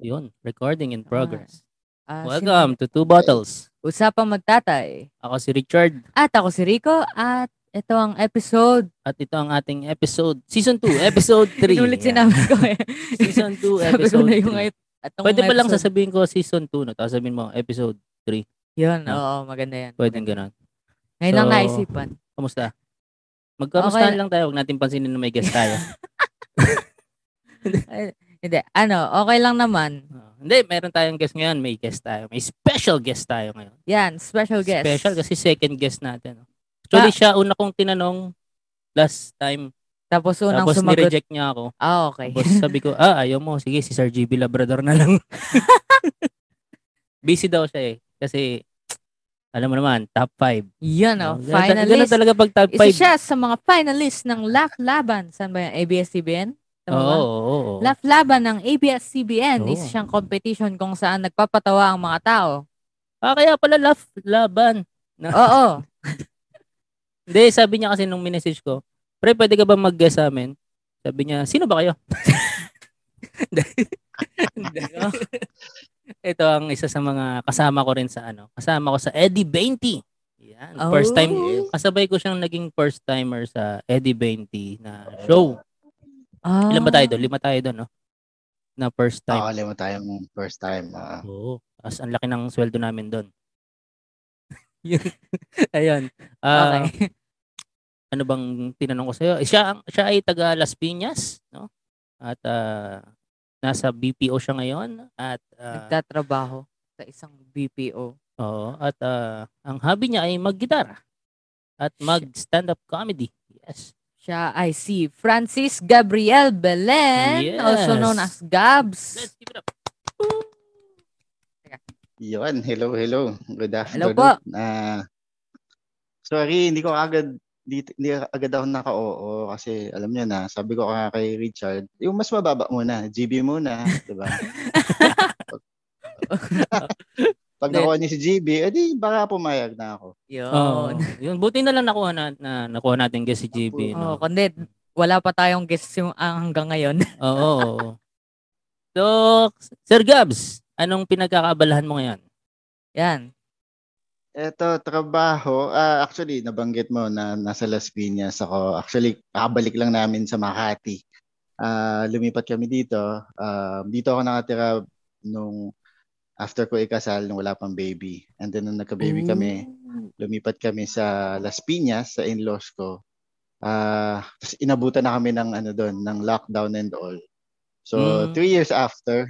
Yun, recording in progress. Ah, Welcome to Two Bottles. Usapang magtatay. Ako si Richard At ako si Rico at ito ang episode. at ito ang ating episode, Season 2, Episode 3. Inulit sinabi ko eh. Season 2, Sabi ko Episode na yung 3. et- atong Pwede pa lang sasabihin ko Season 2, no? Tapos sabihin mo Episode 3. Yun, No? oo, maganda yan. Pwede ganun. Ngayon lang So, naisipan. Kamusta? Magkamustahan Okay. lang tayo. Huwag natin pansinin na may guest tayo. Ay, hindi, ano, okay lang naman. Ah, hindi, meron tayong guest ngayon. May guest tayo. May special guest tayo ngayon. Yan, special guest. Special kasi second guest natin. no? Actually, Ah. siya una kong tinanong last time. Tapos unang Tapos sumagot. nireject niya ako. Ah, okay. Tapos sabi ko, ah, ayaw mo. Sige, si Sir GB Labrador na lang. Busy daw siya eh. Kasi, alam mo naman, top 5. Yan, oh, Ganun, ganun finalist. talaga pag top 5. Isa siya sa mga finalist ng Laugh Laban. Saan ba yan? ABS-CBN? Oo, Tama ba? oo, oo. Laugh Laban ng ABS-CBN. Oo. Isa siyang competition kung saan nagpapatawa ang mga tao. Ah, kaya pala laugh laban. Oo. Hindi, sabi niya kasi nung minessage ko, pre, pwede ka ba mag-guest sa amin? Sabi niya, sino ba kayo? Ito ang isa sa mga kasama ko rin sa ano. Kasama ko sa Eddie 20. Yan. First time. Oh. Kasabay ko siyang naging first timer sa Eddie 20 na show. Ah. Ilan ba tayo doon? Lima tayo doon, no? Na first time. Ako, mo tayong first time. ah. Oo. As ang laki ng sweldo namin doon. Yun. Ayun. Ah, Okay. ano bang tinanong ko sa'yo? Siya, ang- siya ay taga Las Piñas, no? At ah, nasa BPO siya ngayon. At, ah, Nagtatrabaho sa isang BPO. oo, at ah, ang hobby niya ay mag-gitara. At mag-stand-up comedy. Yes. Siya ay si Francis Gabriel Belen, also known Yes. as Gabs. Let's give it up. Yun, hello, hello. Good afternoon. po. Ah, sorry, hindi ko agad di, hindi agad ako naka-oo kasi alam niyo na, sabi ko nga kay Richard, yung mas mababa muna, GB muna, di ba? Pag nakuha niya si GB, edi baka pumayag na ako. Yun. Oo. yun, buti na lang nakuha na, na nakuha natin guest si GB. Oh, No? kundi wala pa tayong guest yung ah, hanggang ngayon. Oo. oo. So, Sir Gabs, anong pinagkakabalahan mo ngayon? Yan. Eto, trabaho. Ah, actually, nabanggit mo na nasa Las Piñas ako. Actually, kakabalik lang namin sa Makati. Ah, lumipat kami dito. Ah, dito ako nakatira nung after ko ikasal nung wala pang baby. And then nung nagka-baby kami, lumipat kami sa Las Piñas, sa in-laws ko. Ah, tapos inabutan na kami ng ano doon, ng lockdown and all. So, Mm. three years after,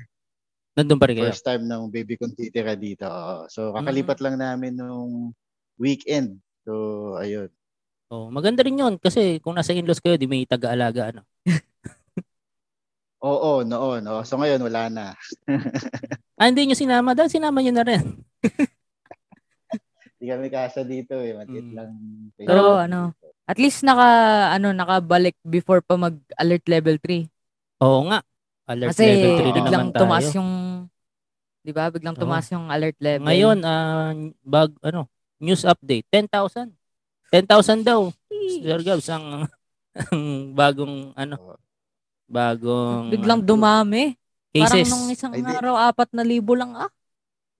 Nandun pa rin kayo? First time ng baby kong titira dito. So, kakalipat lang namin nung weekend. So, ayun. Oh, maganda rin yun kasi kung nasa in-laws kayo, di may taga-alaga. Ano? Oo, noon. Oh. So, ngayon, wala na. Ah, hindi nyo sinama. Dahil sinama nyo na rin. Hindi kami kasa dito eh. Matiit Mm. lang. Pero ano, at least naka ano nakabalik before pa mag alert level 3. Oo nga. Alert Kasi level 3 na biglang naman tayo. tumaas yung 'di ba? Biglang tumaas yung alert level. Ngayon, ah, bag, ano, news update, 10,000. 10,000 daw. Sir Gabs, ang, ang bagong, ano, bagong biglang dumami. Parang cases. nung isang Ay, araw apat na libo lang ah.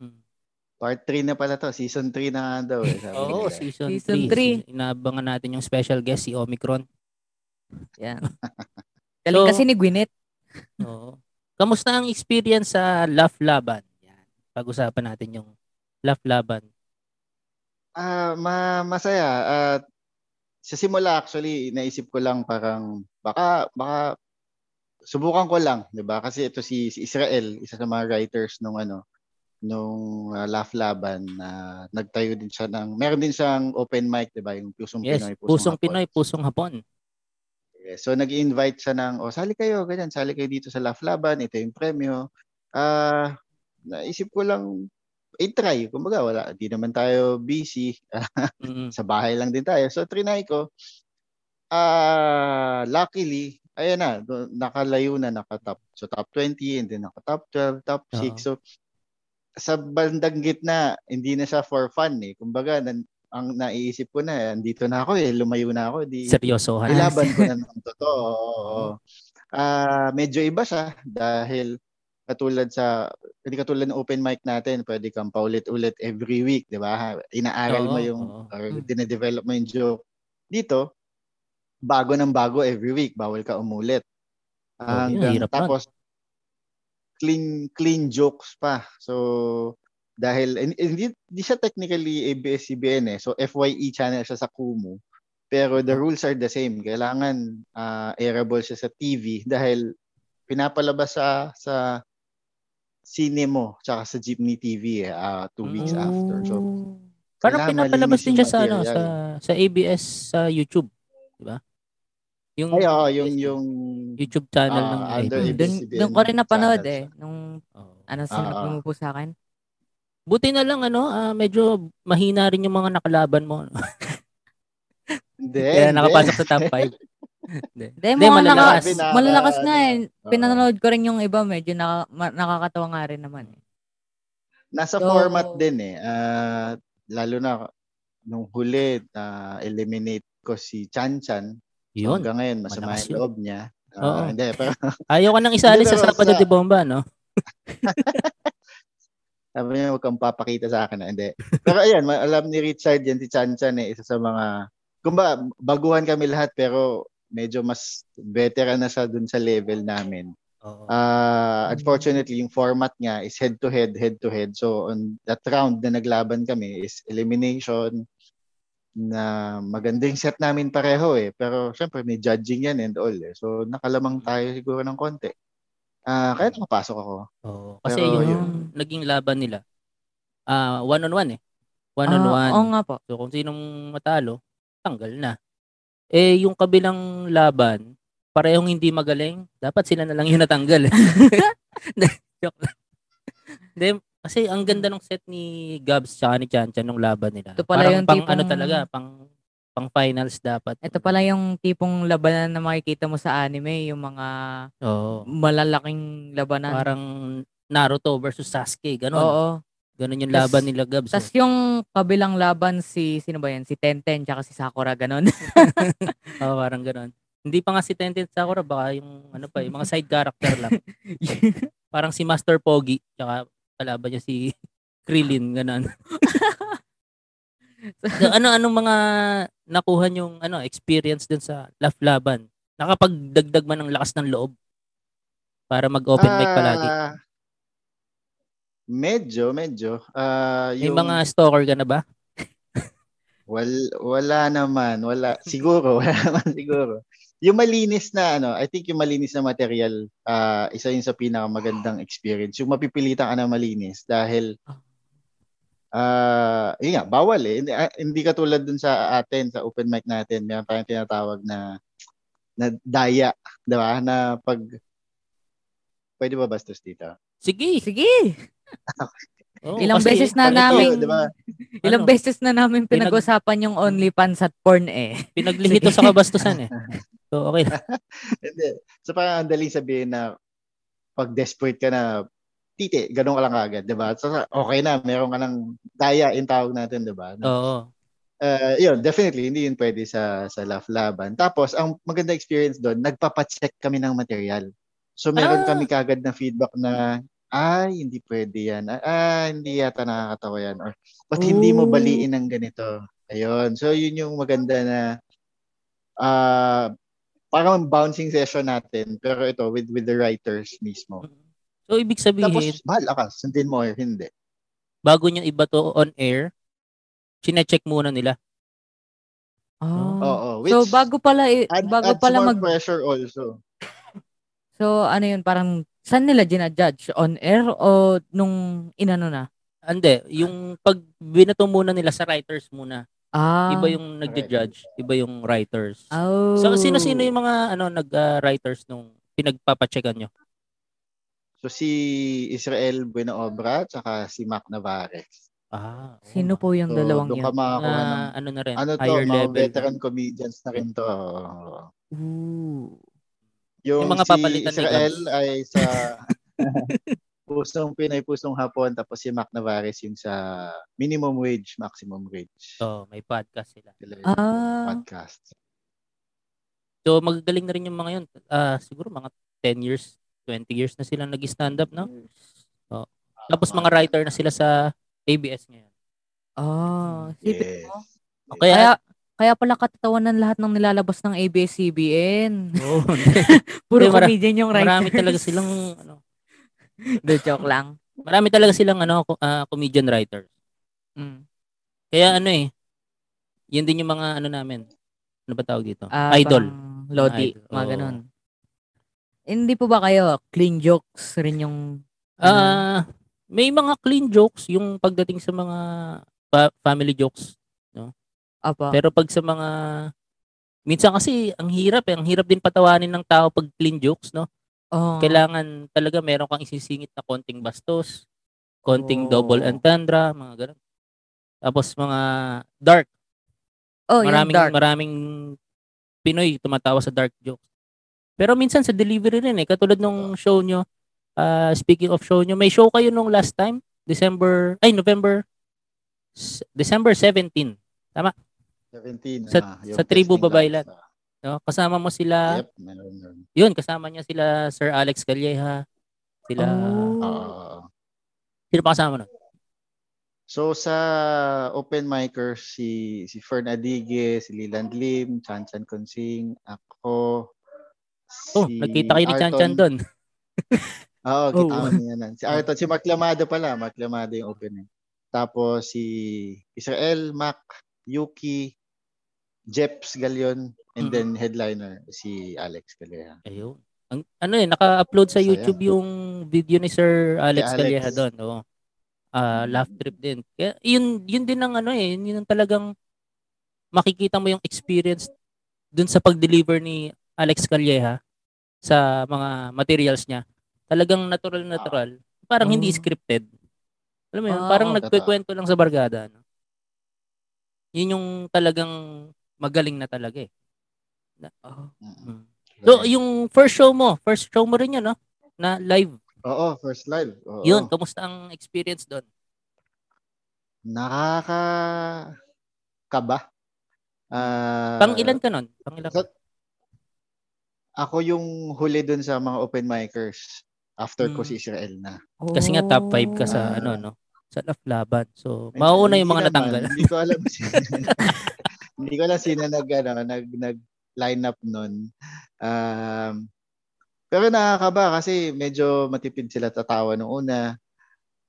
Mm. Part 3 na pala to. Season 3 na nga daw. Eh, Oo, nila. season 3. Season three. Inaabangan natin yung special guest, si Omicron. Yan. Galing So- kasi ni Gwyneth. Oo. Kamusta ang experience sa Laugh Laban? Pag-usapan natin yung Laugh Laban. Ah, ma masaya. At sa simula actually, naisip ko lang parang baka baka subukan ko lang, 'di ba? Kasi ito si, si Israel, isa sa mga writers nung ano nung uh, Laugh Laban na nagtayo din siya ng meron din siyang open mic, 'di ba? Yung Pusong Yes, Pinoy, pusong Hapon. Pinoy, pusong Hapon. Yes. So nag-invite siya ng, oh, sali kayo, ganyan, sali kayo dito sa Laugh Laban, ito yung premyo. Ah, naisip ko lang, i-try. Kumbaga, wala, di naman tayo busy. Mm. sa bahay lang din tayo. So, trinay ko. Ah, luckily, ayan na, nakalayo na, naka-top. So, top 20, and then naka-top 12, top 6. Oo. So, sa bandang gitna, hindi na siya for fun eh. Kumbaga, nan, ang naiisip ko na, eh, andito na ako eh, lumayo na ako. Di, Seryosohan. ilaban ko na ng totoo. Oo. Ah, medyo iba siya dahil katulad sa hindi katulad ng open mic natin, pwede kang paulit-ulit every week, 'di ba? Inaaral mo Oo, yung oo. or Mm. dinedevelop mo yung joke. Dito, bago ng bago every week, bawal ka umulit. Hanggang hirap nun. tapos clean clean jokes pa. So dahil hin- hindi, hindi siya technically ABS-CBN eh. So FYE channel siya sa Kumu. Pero the rules are the same. Kailangan ah, airable siya sa TV dahil pinapalabas sa sa sine mo tsaka sa Jeepney TV eh, ah, two weeks after. So Parang pinapalabas din siya sa ano sa sa ABS sa YouTube, 'di ba? Yung Ay, oo, yung yung YouTube channel Ah, ng under ABS. ABS. Doon doon ko rin napanood channel eh. Nung Oo. ano Ah, sinap mo po sa akin. Buti na lang ano, ah, medyo mahina rin yung mga nakalaban mo. Hindi, Kaya nakapasok sa top 5. Hindi. Hindi, mga malalakas. malalakas. Grabe, malalakas naka- nga eh. Oo. Pinanonood ko rin yung iba, medyo naka, ma- nakakatawa nga rin naman. eh. Nasa So- format din eh. Ah, lalo na nung huli na eliminate ko si Chan Chan. So, Yun. hanggang ngayon masama yung yun. loob niya. Ah, Oo. Hindi, pero Ayaw ka nang isali sa pero Sabado sa- de Bomba, no? sabi niya huwag kang papakita sa akin. Hindi. Pero ayan, alam ni Richard yan, si Chan Chan eh, isa sa mga, kumba, baguhan kami lahat pero medyo mas veteran na siya dun sa level namin. Ah, unfortunately, yung format niya is head to head, head to head. So on that round na naglaban kami is elimination na magandang set namin pareho eh. Pero syempre may judging yan and all eh. So nakalamang tayo siguro ng konti. Ah, kaya nakapasok ako. Oo. Kasi Pero yung yun. naging laban nila, ah one on one eh. One on Ah, one. Oo nga po. So kung sinong matalo, tanggal na. Eh yung kabilang laban, parehong hindi magaling, dapat sila na lang yung natanggal. Hindi, Joke lang. Kasi ang ganda ng set ni Gabs tsaka ni Chan Chan nung laban nila. Ito pala Parang yung pang tipong- ano talaga, pang pang finals dapat. Ito pala yung tipong labanan na makikita mo sa anime, yung mga Oo. malalaking labanan. Parang Naruto versus Sasuke, ganun. Oo. Ganun yung laban nila Gabs. Tapos eh. yung kabilang laban si sino ba yan? Si Tenten tsaka si Sakura ganun. Oo, parang ganun. Hindi pa nga si Tenten Sakura, baka yung ano pa, yung mga side character lang. Parang si Master Pogi, tsaka kalaban niya si Krillin, ganun. So, ano anong mga nakuha yung ano experience dun sa Laugh Laban? Nakapagdagdag man ng lakas ng loob para mag-open mic palagi. Medyo, medyo. May yung, mga stalker ka na ba? wal, wala naman, wala. Siguro, wala naman siguro. Yung malinis na ano, I think yung malinis na material, ah, isa yun sa pinakamagandang experience. Yung mapipilitan ka na malinis dahil ah, yun nga, bawal eh. Hindi, ah, hindi katulad dun sa atin, sa open mic natin, may parang tinatawag na na daya, 'di ba? Na pag Pwede ba bastos dito? Sige. Sige. Oo, Ilang kasi beses na ito, namin- Di ba? Ilang Ano? beses na namin Pinag- pinag-usapan yung OnlyFans at porn eh. Pinaglihito sa kabastusan eh. So, okay. Hindi. So parang ang daling sabihin na pag desperate ka na, titi, ganun ka lang agad, di ba? So okay na, meron ka ng daya in tawag natin, di ba? Oo. Uh, yun, definitely, hindi yun pwede sa, sa Laugh Laban. Tapos, ang maganda experience doon, nagpapacheck kami ng material. So meron Ah. kami kagad na feedback na, ay, hindi pwede yan. Ah, hindi yata nakakatawa yan. Or, ba't hindi mo baliin ng ganito? Ayun. So, yun yung maganda na, ah, parang bouncing session natin. Pero ito, with with the writers mismo. So, ibig sabihin, Tapos, bahala ka. Sundin mo or hindi. bago nyo iba to on air, chinecheck muna nila. Oh. Oo. Which, So bago pala i- add, bago adds pala more mag pressure also. So ano yun parang saan nila ginajudge on air o nung inano na? Hindi, yung pag binato muna nila sa writers muna. Ah. Iba yung nagja-judge, iba yung writers. Oh. So, sino-sino yung mga ano nag-writers nung pinagpapacheckan nyo? So, si Israel Bueno Obra tsaka si Mac Navarez. Ah, Sino po yung So, dalawang yun? ka makakuha ng Ah, ano na rin, ano to, higher mga level. veteran comedians na rin to. Ooh. Yung, Yung mga si papalitan ni Israel Gabs. ay sa Pusong Pinoy, Pusong Hapon, tapos si Mac Navarez yung sa minimum wage, maximum wage. So, may podcast sila. Sila yung Ah. podcast. So, magagaling na rin yung mga yun. Ah, siguro mga 10 years, 20 years na silang nag-stand up, no? Tapos mga writer na sila sa ABS ngayon. Oh, sipin Yes. mo. O kaya, Kaya, kaya pala katatawanan lahat ng nilalabas ng ABS-CBN. Oo, Puro mara- comedian yung writers. marami talaga silang ano, The joke lang. marami talaga silang ano ah, comedian writers. Mm. Kaya ano eh, yun din yung mga ano namin. Ano ba tawag dito? Ah, Idol. Lodi, Idol, mga ganun. Hindi po ba kayo clean jokes rin yung Ah, may mga clean jokes yung pagdating sa mga fa- family jokes. Apa? Pero pag sa mga minsan kasi ang hirap eh, ang hirap din patawanin ng tao pag clean jokes, no? Oh. Kailangan talaga meron kang isisingit na konting bastos, konting Oo. double entendre, mga ganun. Tapos mga dark, oh, maraming dark. maraming Pinoy tumatawa sa dark jokes. Pero minsan sa delivery rin eh, katulad nung show nyo, ah, speaking of show nyo, may show kayo nung last time, December, ay November, December 17. 17. Sa- ah, sa Tribu Babaylan. class, ah. No? Kasama mo sila, Yep, meron meron. yun, kasama niya sila Sir Alex Calleja, sila, Oh. Sino pa kasama nun? So sa open micers si si Fern Adige, si Leland Lim, Chan Chan Consing, ako, Oh, si nagkita kayo ni Chan Chan Arton. doon. Oo, Oh. kita ko niya nan. Si Arton, si Mark Lamado pala, Mark Lamado yung open. Tapos si Israel, Mac, Yuki, Jeps Galion, and Mm. then headliner si Alex Calleja. Ayun. Ang, ano eh, naka-upload sa Saya. YouTube yung video ni Sir Alex Alex. Calleja doon. Oo. Ah, Mm. laugh trip din. Kaya yun yun din ang ano eh, yun ang talagang makikita mo yung experience dun sa pag-deliver ni Alex Calleja sa mga materials niya. Talagang natural natural. Parang hindi Oh. scripted. Alam mo yun, Ah, parang oo, nagkukwento lang sa barkada. No? Yun yung talagang magaling na talaga eh. Oh. Mm. So, yung first show mo, first show mo rin yun, no? Na live. Oo, first live. Oo. Yun, kamusta ang experience doon? Nakaka kaba. Ah, Pang ilan ka nun? Pang ilan ka? Ako yung huli dun sa mga open micers. After ko Mm. si Israel na. Kasi nga top 5 ka sa Ah. ano, no? Sa Laban. So, mauuna yung mga naman. natanggal. Hindi ko alam. hindi ko alam sino nag, ano, nag, nag line up nun. Um, pero nakakaba kasi medyo matipid sila tatawa nung una.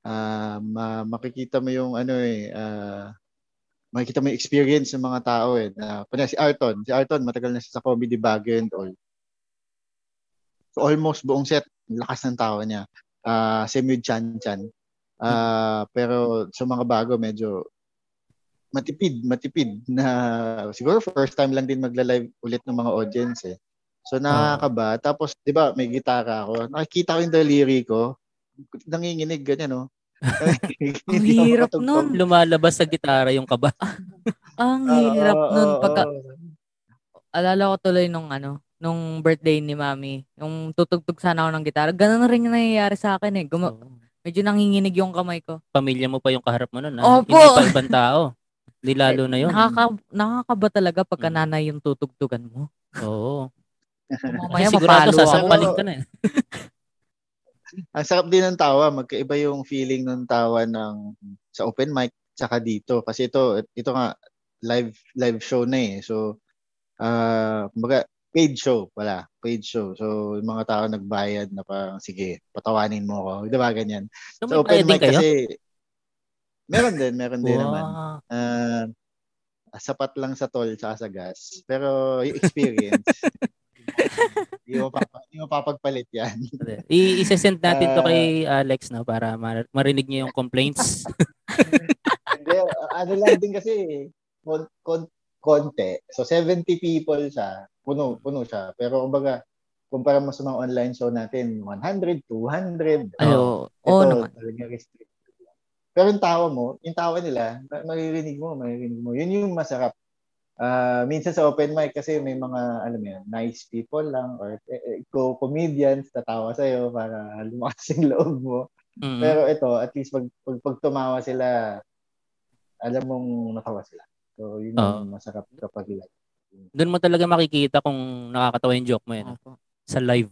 Ah, ma- makikita mo yung ano eh, ah, makikita mo yung experience ng mga tao eh. Na, kunya si Arton, si Arton matagal na siya sa comedy bagay and all. So almost buong set, lakas ng tawa niya. Ah, same with Chan Chan. Ah, pero sa mga bago medyo matipid, matipid na siguro first time lang din magla-live ulit ng mga audience eh. So nakakaba. Tapos 'di ba, may gitara ako. Nakikita ko yung daliri ko. Nanginginig ganyan, no. Ang hirap nun. Lumalabas sa gitara yung kaba. Ang hirap nun Oo, pagka alala ko tuloy nung ano, nung birthday ni Mami, yung tutugtog sana ako ng gitara. Ganun rin yung nangyayari sa akin eh. Guma- medyo nanginginig yung kamay ko. pamilya mo pa yung kaharap mo nun. Ha? Opo. Hindi pa ibang tao. Hindi lalo na yun. Nakaka, nakakaba talaga pagka Mm. nanay yung tutugtugan mo. Oo. Mamaya Kasi sigurado sasampalin ka na eh. Ang sarap din ng tawa, magkaiba yung feeling ng tawa ng sa open mic tsaka dito kasi ito ito nga live live show na eh. So ah kumbaga paid show pala, paid show. So yung mga tao nagbayad na parang sige, patawanin mo ako. 'Di ba ganyan? So, Sa may open mic kayo? kasi meron din, meron din naman. Wow. Ah, sapat lang sa toll tsaka sa gas. Pero yung experience, hindi mo, papa, hindi mo papagpalit yan. I- isesend natin to Ah. kay Alex no para mar- marinig niya yung complaints. Hindi, ano lang din kasi, kon, kon, konti. So, 70 people siya. Puno, puno siya. Pero, kumbaga, kumpara mo sa mga online show natin, 100, 200. Ay, Oh, ito, naman. talaga restricted lang. Pero yung tawa mo, yung tawa nila, ma- maririnig mo, maririnig mo. Yun yung masarap. Ah, minsan sa open mic kasi may mga, alam mo yun, nice people lang or eh, eh, co-comedians tatawa sa'yo para lumakas yung loob mo. Mhm. Pero ito, at least pag, pag, pag tumawa sila, alam mong natawa sila. So, yun yung masarap kapag live. Doon mo talaga makikita kung nakakatawa yung joke mo yan. Opo. Sa live.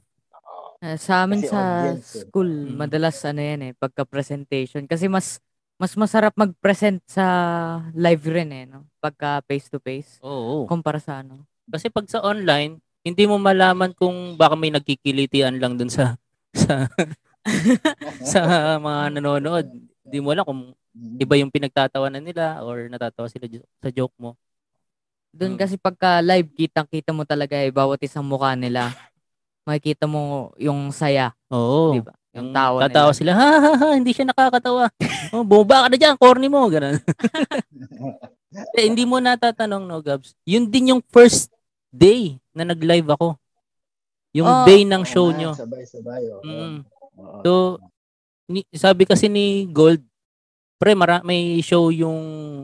Eh, sa amin Kasi sa audience eh. school, Mm. madalas ano yan eh, pagka-presentation. Kasi mas mas masarap mag-present sa live rin eh, no? Pagka face-to-face. Oo. Kumpara sa ano. Kasi pag sa online, hindi mo malaman kung baka may nagkikilitian lang dun sa sa sa mga nanonood. Hindi mo alam kung Mhm. iba yung pinagtatawanan nila or natatawa sila sa joke mo. Doon Mm. kasi pagka live, kitang-kita mo talaga eh, bawat isang mukha nila. Makikita mo yung saya, Oo. di ba? Yung Yung tawa tatawa sila, ha, ha, ha, hindi siya nakakatawa. oh, bumaba ka na dyan, corny mo, ganun. eh, hindi mo natatanong, no, Gabs. Yun din yung first day na nag-live ako. Yung Oh, day ng show nga, nyo. Sabay-sabay. oo. Mm. So, ni, sabi kasi ni Gold, pre, mara, may show yung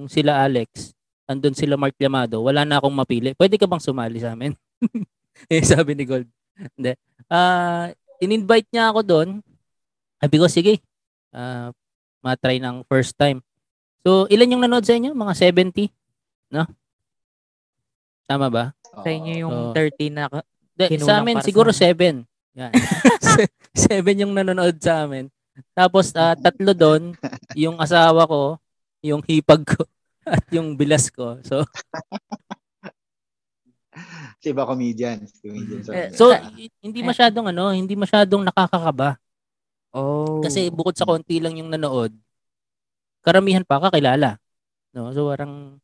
sila Alex. Andun sila Mark Llamado. Wala na akong mapili. Pwede ka bang sumali sa amin? eh, sabi ni Gold. Hindi. Ah, in-invite niya ako doon. Sabi ko, sige. Ah, matry ng first time. So, ilan yung nanood sa inyo? Mga 70? No? Tama ba? Sa inyo yung Oo. 30 na Kinulang sa amin, sa siguro amin. seven. Yan. Se- seven yung nanonood sa amin. Tapos, ah, tatlo doon, yung asawa ko, yung hipag ko, at yung bilas ko. So, Kasi iba comedians. comedians Eh, so hi- hindi masyadong ano, hindi masyadong nakakakaba. Oh. Kasi bukod sa konti lang yung nanood, karamihan pa kakilala. No? So, parang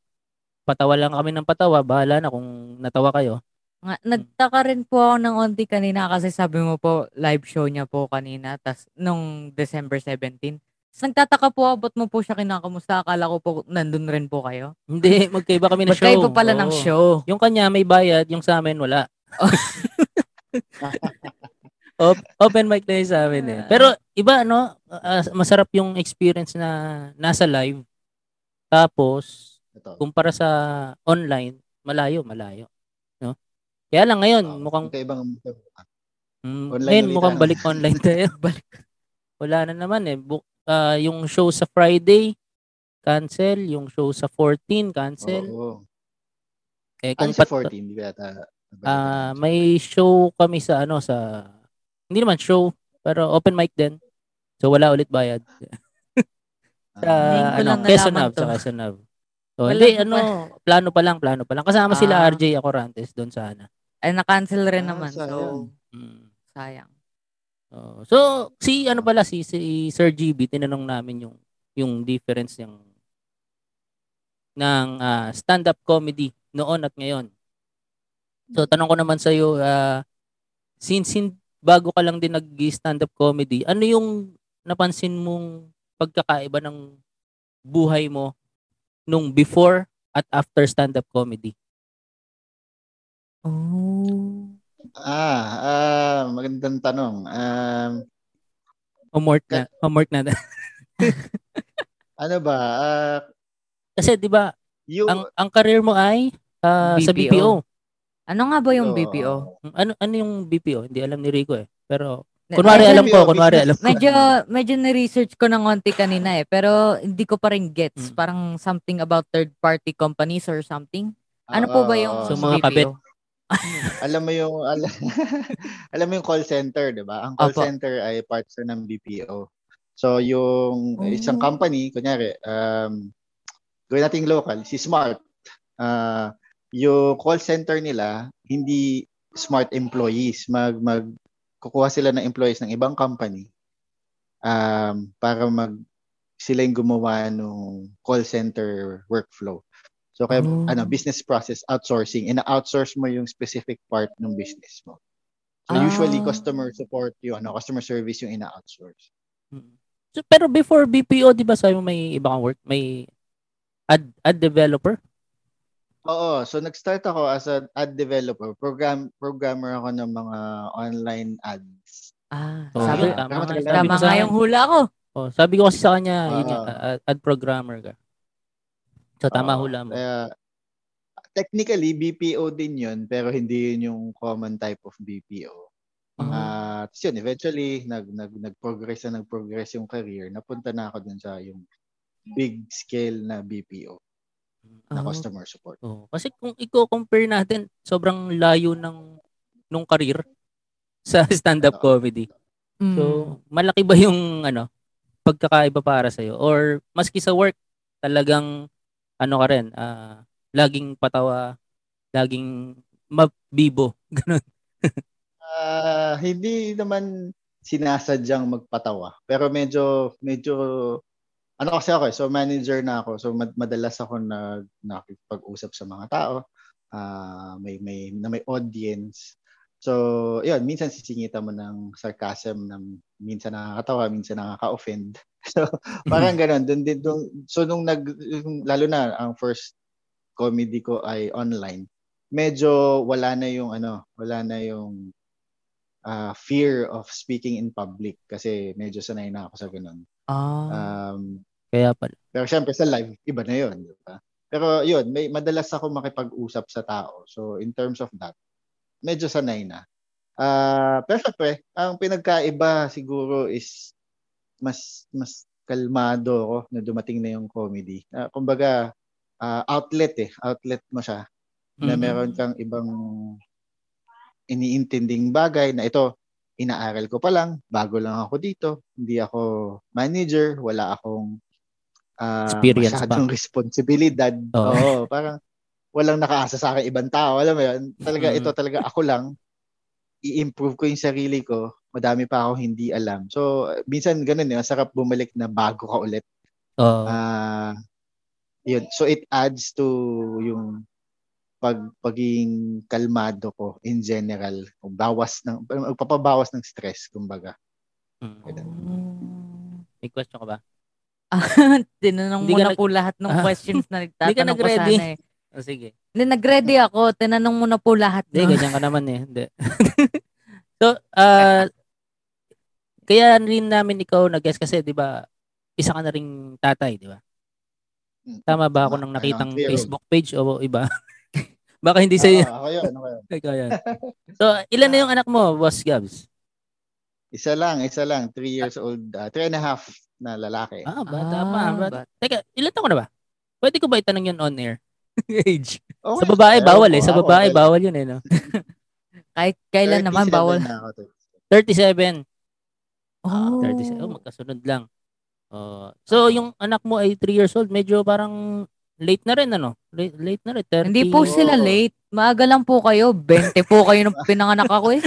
patawa lang kami ng patawa. Bahala na kung natawa kayo. Nga, nagtaka rin po ako ng onti kanina kasi sabi mo po live show niya po kanina tas nung December 17. Tapos nagtataka po ako ba't mo po siya kinakamusta? Akala ko po nandun rin po kayo. Hindi, magkaiba kami ng show. Magkaiba pala ng Oo. show. Yung kanya may bayad, yung sa amin wala. Op- open mic na sa amin eh. Pero iba no, ah, masarap yung experience na nasa live. Tapos Ito. kumpara sa online, malayo, malayo. No? Kaya lang ngayon, Oo, mukhang magkaibang mm, online ngayon mukhang tayo. balik online tayo. balik. Wala na naman eh. Bu- ah, yung show sa Friday, cancel. Yung show sa 14, cancel. Oo. Eh, Ano kung sa pat- 14? Di ba yata? Ah, may show kami sa ano sa hindi naman show, pero open mic din. So wala ulit bayad. sa ko ano, Quezon Hub, sa Quezon Hub. So Wala hindi pa ano, plano pa lang, plano pa lang. Kasama sila Ah. RJ Acorantes doon sana. Ay, na-cancel rin Ah, naman. So, sayang. Mm. sayang. Oh, so si ano pala si, si Sir GB tinanong namin yung yung difference ng ng ah, stand-up comedy noon at ngayon. So tanong ko naman sa iyo since hin- bago ka lang din nag-stand-up comedy, ano yung napansin mong pagkakaiba ng buhay mo nung before at after stand-up comedy? Oh. Ah, ah, magandang tanong. Um, Homework na, homework na. ano ba? Ah, Kasi 'di ba, yung ang ang career mo ay ah, sa BPO. Ano nga ba yung Oo. BPO? Ano ano yung BPO? Hindi alam ni Rico eh. Pero kunwari alam ko, kunwari alam ko. Medyo, medyo na-research ko ng onti kanina eh. Pero hindi ko pa rin gets. Mm. Parang something about third-party companies or something. Ano po ba yung So, mga BPO? kabit. alam mo yung alam, alam mo yung call center, 'di ba? Ang call Opo. center ay part sa ng BPO. So yung Oh. isang company, kunyari, um gawin nating local, si Smart. Ah, yung call center nila hindi smart employees, mag mag kukuha sila ng employees ng ibang company um para mag sila yung gumawa ng call center workflow. So kaya Oh. ano business process outsourcing, ina-outsource mo yung specific part ng business mo. So Ah. usually customer support yung ano, customer service yung ina-outsource. Mm. So, pero before BPO, 'di ba sabi mo may iba kang work, may ad ad developer? Oo, so nag-start ako as an ad developer, program programmer ako ng mga online ads. Ah, Oh, sabi, yun, tama, Tama, nga, tama. tama nga yung hula ko. Oh, sabi ko kasi sa kanya, yun Oo. yung, ad programmer ka. So tama Oo, hula mo. Kaya technically BPO din 'yun, pero hindi yun yung common type of BPO. Ah, tapos yun, eventually, nag, nag, nag-progress na nag-progress yung career. Napunta na ako dun sa yung big scale na BPO na Ah, customer support. Oo. Kasi kung i-compare natin, sobrang layo ng nung career sa stand-up Totoo. comedy. Mm. So, malaki ba yung ano, pagkakaiba para sa Or maski sa work, talagang ano ka rin, ah, laging patawa, laging mabibo, ganun. Ah, hindi naman sinasadyang magpatawa. Pero medyo medyo ano kasi ako eh, so manager na ako. So mad- madalas ako nag nakikipag-usap sa mga tao. Ah, may may na may audience. So, yun, minsan sisingita mo ng sarcasm na minsan nakakatawa, minsan nakaka-offend. So, parang ganun. Dun, din, dun, so, nung nag, lalo na ang first comedy ko ay online, medyo wala na yung ano, wala na yung uh, fear of speaking in public kasi medyo sanay na ako sa ganun. Ah. Um, Kaya pala. pero syempre sa live, iba na yun. Di ba? Pero yun, may, madalas ako makipag-usap sa tao. So in terms of that, medyo sanay na. Ah, pero syempre, ang pinagkaiba siguro is mas mas kalmado ako na dumating na yung comedy. Ah, kumbaga, ah, outlet eh. Outlet mo siya na Mhm. meron kang ibang iniintinding bagay na ito, inaaral ko pa lang, bago lang ako dito, hindi ako manager, wala akong ah, Experience masyadong responsibilidad. Oo. Oo, parang walang nakaasa sa akin ibang tao. Alam mo yun? Talaga, Mm. ito talaga ako lang. I-improve ko yung sarili ko. Madami pa ako hindi alam. So, minsan ganun yun. Masarap bumalik na bago ka ulit. Oo. Ah, yun. So it adds to yung pag pagiging kalmado ko in general. Bawas ng magpapabawas ng stress kumbaga. Mm. May question ka ba? Tinanong mo na nag- po lahat ng Ah. questions na nagtatanong ko nag-ready. sana eh. Oh, sige. Hindi, nag-ready ako. Tinanong mo na po lahat. Hindi, no? ganyan ka naman eh. Hindi. so, ah kaya rin namin ikaw nag-guess kasi, di ba, isa ka na ring tatay, di ba? Tama ba ako Tama. nang nakitang Ayun, clear. Facebook page o iba? Baka hindi sa'yo. Ah, ako yun, ako yun. Ikaw yan. So, ilan na yung anak mo, Boss Gabs? Isa lang, isa lang. Three years old, uh, three and a half na lalaki. Ah, bata pa. Ah, Bata. bat- Teka, ilan taon ka na ba? Pwede ko ba itanong yun on air? Age. Okay, Sa babae, bawal ko, eh. Sa ah, babae, okay. bawal yun eh. No? Kahit kailan naman 37 bawal. na ako, to. 37. Oh. 37. Oh, magkasunod lang. Oh, so, yung anak mo ay 3 years old. Medyo parang late na rin, ano? Late, late na rin. 30. Hindi po sila Oo. late. Maaga lang po kayo. 20 po kayo nung pinanganak ako eh.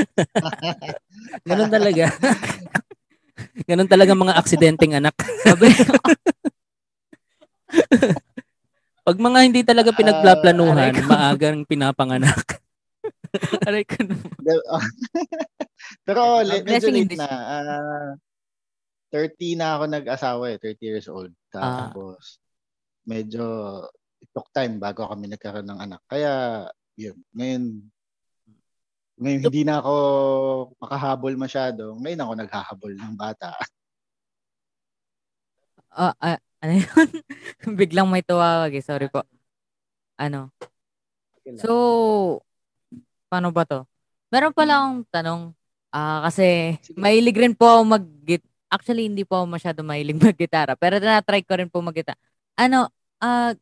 Ganun talaga. Ganun talaga mga aksidenteng anak. Sabi, Pag mga hindi talaga pinagplaplanuhan, ko. maagang pinapanganak. aray ko naman. De- Pero A le- medyo late na. Ah, 30 na ako nag-asawa eh, 30 years old. Ah. Tapos medyo it took time bago kami nagkaroon ng anak. Kaya yun, ngayon ngayon hindi na ako makahabol masyado. Ngayon ako naghahabol ng bata. Ah, ah, ano yun? Biglang may tuwawag eh. Sorry po. Ano? So, paano ba to? Meron pala akong tanong. Ah, kasi Sige. mahilig rin po ako mag Actually, hindi po ako masyado mahilig mag-gitara. Pero tinatry ko rin po mag Ano, ah,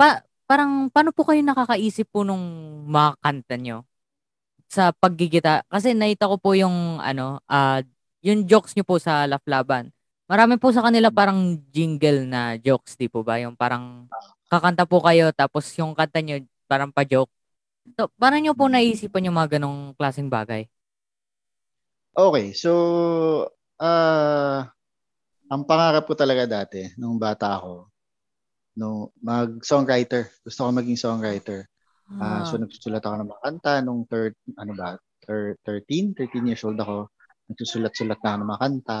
pa, parang, paano po kayo nakakaisip po nung mga kanta nyo? Sa paggigita. Kasi nakita ko po yung, ano, ah, yung jokes nyo po sa Laflaban. Marami po sa kanila parang jingle na jokes, di po ba? Yung parang kakanta po kayo tapos yung kanta nyo parang pa-joke. So, paano nyo po naisipan yung mga ganong klaseng bagay? Okay, so ah ang pangarap ko talaga dati nung bata ako no mag-songwriter. Gusto ko maging songwriter. Ah, so nagsusulat ako ng mga kanta nung third ano ba? Thir- 13, 13 years old ako. Nagsusulat-sulat na ako ng mga kanta.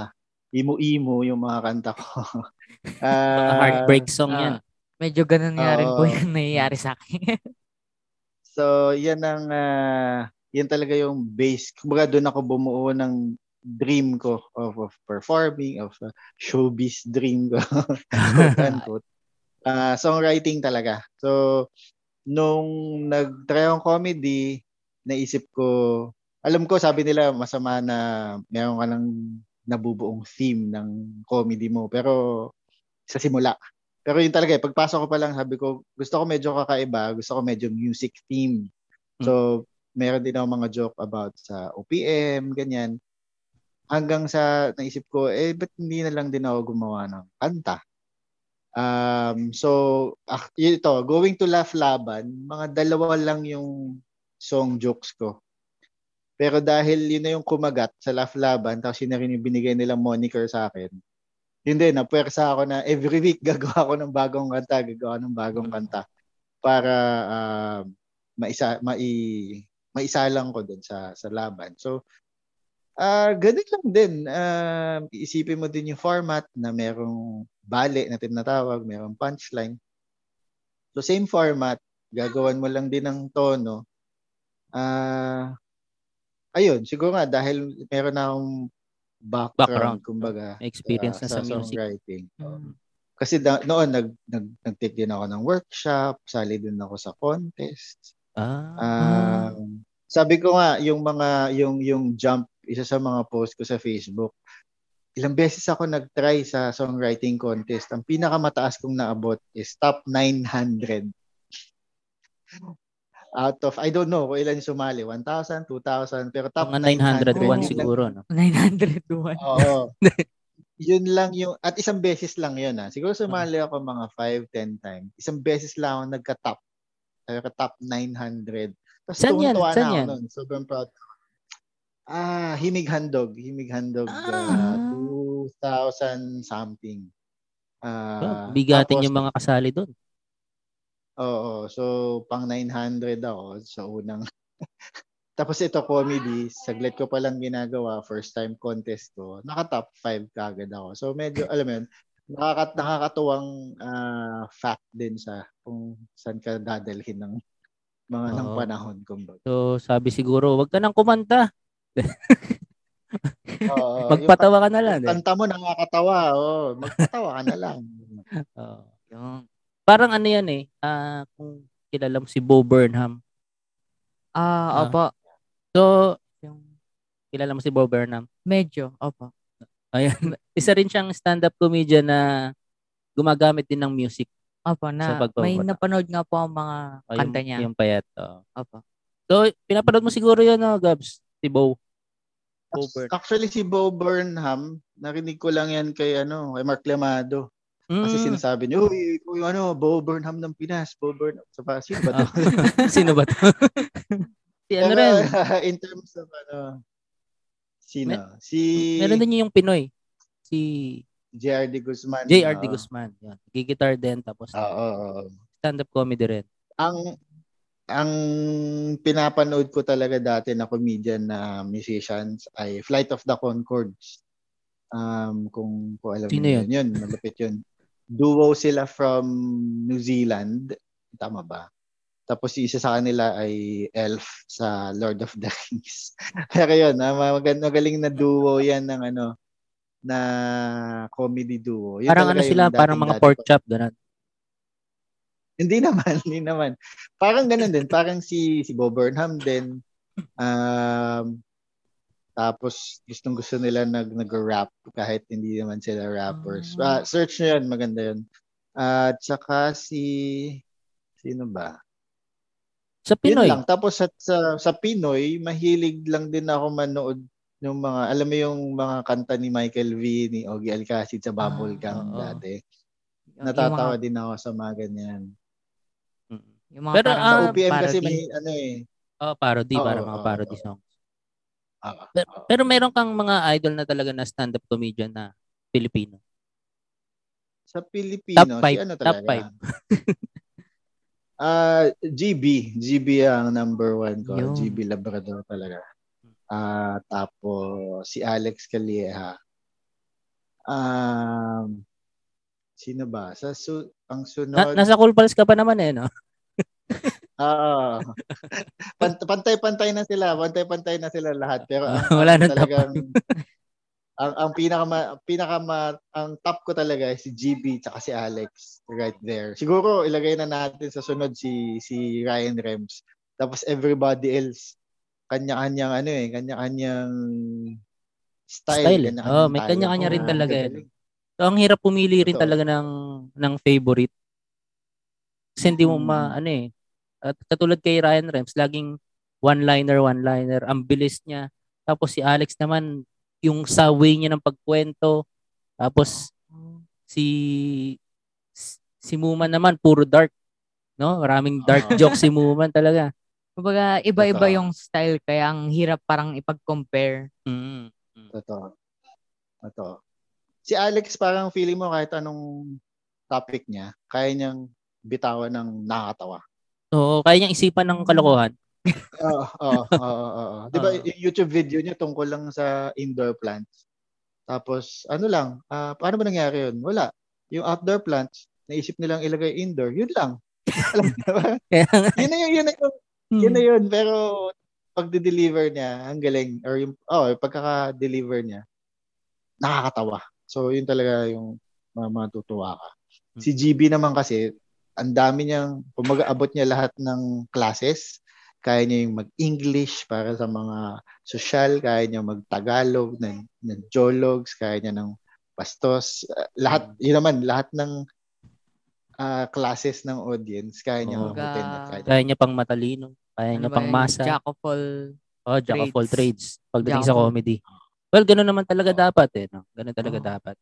Imo-imo yung mga kanta ko. Mga Ah, heartbreak song ah, yan. Medyo ganun nga rin po yung nangyayari sa akin. So, yan ang ah, yan talaga yung base. Kumbaga doon ako bumuo ng dream ko of, of performing, of uh, showbiz dream ko. quote unquote. Ah, songwriting talaga. So, nung nag-try akong comedy, naisip ko, alam ko sabi nila masama na meron ka ng nabubuong theme ng comedy mo pero sa simula. Pero yun talaga, eh, pagpasok ko pa lang, sabi ko, gusto ko medyo kakaiba, gusto ko medyo music theme. So, meron din ako mga joke about sa OPM, ganyan. Hanggang sa naisip ko, eh, ba't hindi na lang din ako gumawa ng kanta? Um, so, ah, ito, going to Laugh Laban, mga dalawa lang yung song jokes ko. Pero dahil yun na yung kumagat sa Laugh Laban, tapos yun na rin yung binigay nilang moniker sa akin, yun din, napuwersa ako na every week gagawa ako ng bagong kanta, gagawa ng bagong kanta para uh, maisa, mai, maisalang ko dun sa, sa laban. So, uh, ganun lang din. Uh, isipin mo din yung format na merong bale na tinatawag, merong punchline. So, same format, gagawan mo lang din ng tono. Uh, ayun, siguro nga dahil meron na akong background, background kumbaga, experience uh, na sa, sa music. songwriting. Mm. Kasi da, noon nag, nag nag-take din ako ng workshop, sali din ako sa contest. Ah. Um, sabi ko nga yung mga yung yung jump isa sa mga post ko sa Facebook. Ilang beses ako nag-try sa songwriting contest. Ang pinakamataas kong naabot is top 900 out of, I don't know kung ilan yung sumali, 1,000, 2,000, pero top Mga 901 siguro, no? 901. Oo. yun lang yung, at isang beses lang yun, ha? Ah. Siguro sumali ako mga 5, 10 times. Isang beses lang ako nagka-top. Nagka-top 900. Tapos Saan yan? Saan na yan? Nun. Sobrang proud. Ah, Himig Handog. Himig Handog. Ah. Uh, 2,000 something. Uh, bigatin tapos, yung mga kasali doon. Oo. So, pang 900 ako sa unang. Tapos ito, comedy. Saglit ko pa lang ginagawa. First time contest ko. Naka-top 5 kagad ako. So, medyo, alam mo yun, nakakat nakakatuwang uh, fact din sa kung saan ka dadalhin ng mga Oo. ng panahon kumbaga. So, sabi siguro, wag ka nang kumanta. Oo, Magpatawa ka na lang. Eh. Kanta mo nakakatawa. Oh, magpatawa ka na lang. Oo. Yung Parang ano yan eh, uh, kung kilala mo si Bo Burnham. Ah, uh, opo. So, yung kilala mo si Bo Burnham? Medyo, opo. Ayan. Isa rin siyang stand-up comedian na gumagamit din ng music. Opo, na may napanood nga po ang mga oh, kanta yung, niya. Yung payat. Oh. Opo. So, pinapanood mo siguro yan, no, Gabs? Si Bo. Bo Burnham. Actually, si Bo Burnham, narinig ko lang yan kay, ano, kay Mark Lemado. Kasi mm. sinasabi niyo, uy, uy, ano, Bo Burnham ng Pinas, Bo Burnham. So, pa, sino ba to? sino ba to? si ano rin? in terms of ano, sino? May, si... Meron din yung Pinoy. Si... JRD Guzman. JRD uh, Guzman. Yan. Gigitar din tapos Oo. Uh, uh, stand-up comedy rin. Ang ang pinapanood ko talaga dati na comedian na musicians ay Flight of the Concords. Um, kung, kung alam Sino yun? Yun, malapit yun duo sila from New Zealand. Tama ba? Tapos isa sa kanila ay Elf sa Lord of the Rings. Pero yun, ah, mag- magaling na duo yan ng ano, na comedy duo. Yun parang ano sila, parang mga pork chop, ganun. Hindi naman, hindi naman. Parang ganun din. Parang si si Bob Burnham din. Um, tapos gustong gusto nila nag nag-rap kahit hindi naman sila rappers. Uh, search nyo yun, maganda yun. At uh, saka si sino ba? Sa Pinoy. Yun lang. Tapos sa, sa, sa Pinoy, mahilig lang din ako manood ng mga, alam mo yung mga kanta ni Michael V, ni Ogie Alcacid sa Bubble Gang uh, dati. Natatawa mga... din ako sa mga ganyan. Yung mga Pero, parang, uh, sa OPM parody. kasi may ano eh. Oh, parody, oh, para mga oh, parody oh. song. Uh, pero, pero meron kang mga idol na talaga na stand-up comedian na Pilipino. Sa Pilipino, top five, si ano talaga? Top 5. Ah, uh, GB. GB ang number one ko. Yung. GB Labrador talaga. Ah, uh, tapos si Alex Calieja. Um, sino ba? Sa su- ang sunod. Na, nasa Cool Pals ka pa naman eh, no? Oo. pantay-pantay na sila, pantay-pantay na sila lahat. Pero ang, wala nang talagang ang ang pinaka pinaka ang top ko talaga si GB at si Alex right there. Siguro ilagay na natin sa sunod si si Ryan Rems. Tapos everybody else kanya-kanyang ano eh, kanya-kanyang style. Style. kanya-kanyang Oh, may kanya-kanya rin talaga yan. gagaling. So, ang hirap pumili rin Totoo. talaga ng ng favorite. Kasi hindi mo Mm. ma ano eh. At katulad kay Ryan Rems, laging one-liner, one-liner. Ang bilis niya. Tapos si Alex naman, yung sa way niya ng pagkwento. Tapos si si Muman naman puro dark. No? Maraming dark Oo. jokes si Muman talaga. Kumbaga, iba-iba Totoo. yung style kaya ang hirap parang ipag-compare. Mm. Totoo. Totoo. Si Alex parang feeling mo kahit anong topic niya, kaya niyang bitawan ng nakakatawa. So, kaya niyang isipan ng kalokohan. Oo, oo, oo, oo. 'Di ba Oo. YouTube video niya tungkol lang sa indoor plants. Tapos ano lang, ah, paano ba nangyari 'yun? Wala. Yung outdoor plants, naisip nilang ilagay indoor, 'yun lang. Alam mo ba? Yun na yun, yun na yun, yun na yun. Pero pag deliver niya, ang galing. Or yung, oh, yung pagkaka-deliver niya, nakakatawa. So, yun talaga yung ma- matutuwa ka. Si GB naman kasi, ang dami niyang, kumaga abot niya lahat ng classes. Kaya niya yung mag-English para sa mga social, kaya niya mag-Tagalog, ng, ng Jologs, kaya niya ng Bastos. Uh, lahat, yun naman, lahat ng ah, classes ng audience, kaya niya Oo. abutin at kaya kaya niya pang matalino. Kaya niya Ano ba pang masa. Jack of all. Oh, jack of all trades. trades. Pagdating Jack sa comedy. Well, ganun naman talaga Oo. dapat eh. No? Ganun talaga Oo. dapat.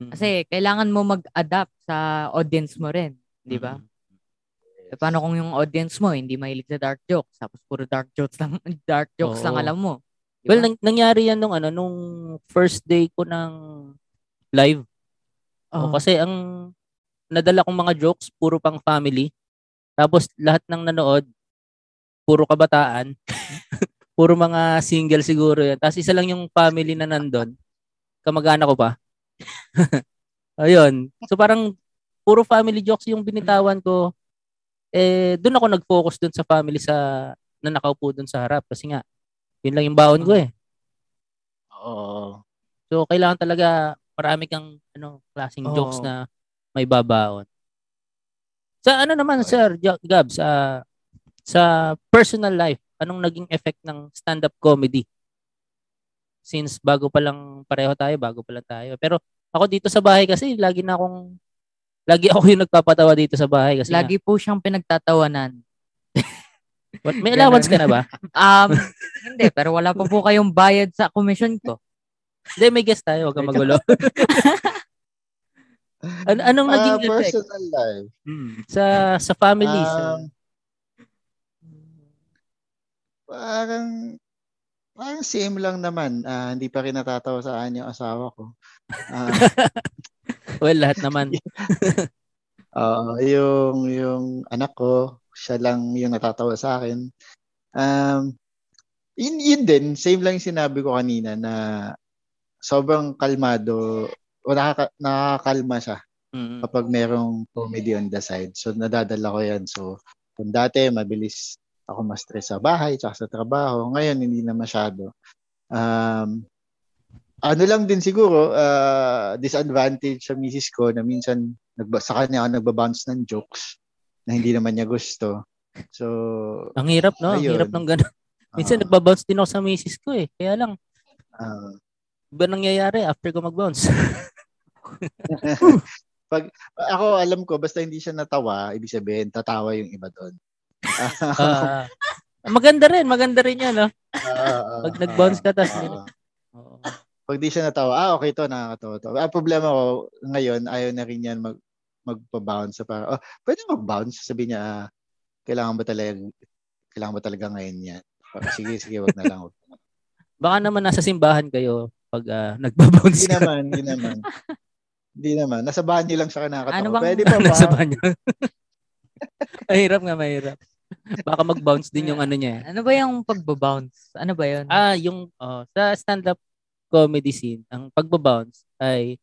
Mm. Kasi kailangan mo mag-adapt sa audience mo rin. Di ba? Mm. Eh, Paano kung yung audience mo hindi mahilig sa dark jokes tapos puro dark jokes lang dark jokes lang Oo. alam mo. Di Well, nang- nangyari yan nung ano nung first day ko ng live. O, Oo. kasi ang nadala kong mga jokes puro pang family. Tapos lahat ng nanood puro kabataan. puro mga single siguro yan. Tapos isa lang yung family na nandun. Kamag-anak ko pa. Ayun. So parang puro family jokes yung binitawan ko. Eh, doon ako nag-focus doon sa family sa na nakaupo doon sa harap kasi nga yun lang yung baon ko eh. Oo. So kailangan talaga marami kang ano klaseng Oo. jokes na may babaon. Sa ano naman sir Jo- Gabs sa sa personal life, anong naging effect ng stand-up comedy? Since bago pa lang pareho tayo, bago pa lang tayo. Pero ako dito sa bahay kasi lagi na akong lagi ako yung nagpapatawa dito sa bahay kasi Lagi po siyang pinagtatawanan. nga, What, may allowance ka na ba? Um, hindi, pero wala pa po kayong bayad sa commission ko. Hindi, may guest tayo. Huwag kang magulo. An- anong Ah, naging effect? personal life. Hmm, sa sa family sa Um, parang parang same lang naman. Ah, hindi pa rin natatawa sa akin yung asawa ko. Ah, well lahat naman Oo, yung yung anak ko, siya lang yung natatawa sa akin. Um, yun, yun din, same lang yung sinabi ko kanina na sobrang kalmado o nakaka, nakakalma siya Mm. kapag merong comedy on the side. So, nadadala ko yan. So, kung dati, mabilis ako ma-stress sa bahay tsaka sa trabaho. Ngayon, hindi na masyado. Um, ano lang din siguro, uh, disadvantage sa misis ko na minsan nagba, sa kanya ako nagbabounce ng jokes na hindi naman niya gusto. So, Ang hirap no, ang Ayun. hirap ng ganun. Minsan ah, nagbabounce din ako sa misis ko eh. Kaya lang ah, iba nangyayari after ko magbounce. pag ako alam ko basta hindi siya natawa, ibig sabihin tatawa yung iba doon. Ah, maganda rin, maganda rin 'yan, no. Ah, Pag nag-bounce ka, ah. Oo. Pag di siya natawa, ah, okay to, nakakatawa to. Ang problema ko, ngayon, ayaw na rin yan mag, magpa-bounce. So, parang, oh, pwede mag-bounce. Sabi niya, ah, kailangan ba talaga, kailangan ba talaga ngayon yan? Oh, sige, sige, wag na lang. Baka naman nasa simbahan kayo pag ah, nagbabounce Hindi ka. naman, hindi naman. Hindi naman. Nasa banyo lang siya nakakatawa. Ano bang- Pwede pa ba? nasa banyo. mahirap nga, mahirap. Baka mag-bounce din yung ano niya. eh. Ano ba yung pagbabounce? Ano ba yun? Ah, yung oh, sa stand-up comedy scene, ang pagbabounce ay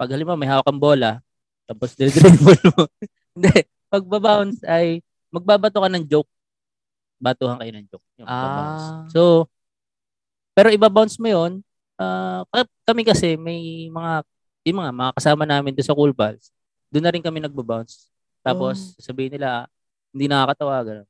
pag halimbawa may hawak kang bola, tapos dribble mo. Hindi, pagbabounce ay magbabato ka ng joke. Batuhan kayo ng joke. Yung. Ah. So, pero ibabounce mo yun, ah, ka- kami kasi may mga, yung mga, mga kasama namin doon sa Cool Pals, doon na rin kami nagbabounce. Tapos, sabihin nila, hindi nakakatawa, gano'n.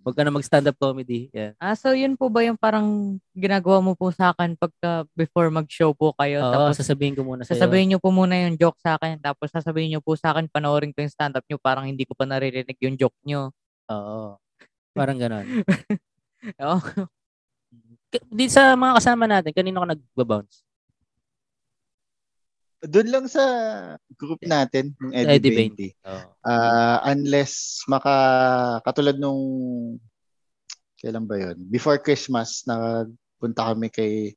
Huwag ka na mag-stand-up comedy. Yan. Ah, so yun po ba yung parang ginagawa mo po sa akin pagka before mag-show po kayo? Oo, tapos sasabihin ko muna sa'yo. sasabihin nyo po muna yung joke sa akin. Tapos sasabihin nyo po sa akin, panoorin ko yung stand-up nyo. Parang hindi ko pa naririnig yung joke nyo. Oo. Parang ganon. Oo. K- Di sa mga kasama natin, kanino ka nagbabounce? Doon lang sa group natin, yung Sa Eddie, Eddie 20. Oo. Ah, unless maka katulad nung kailan ba 'yon? Before Christmas nagpunta kami kay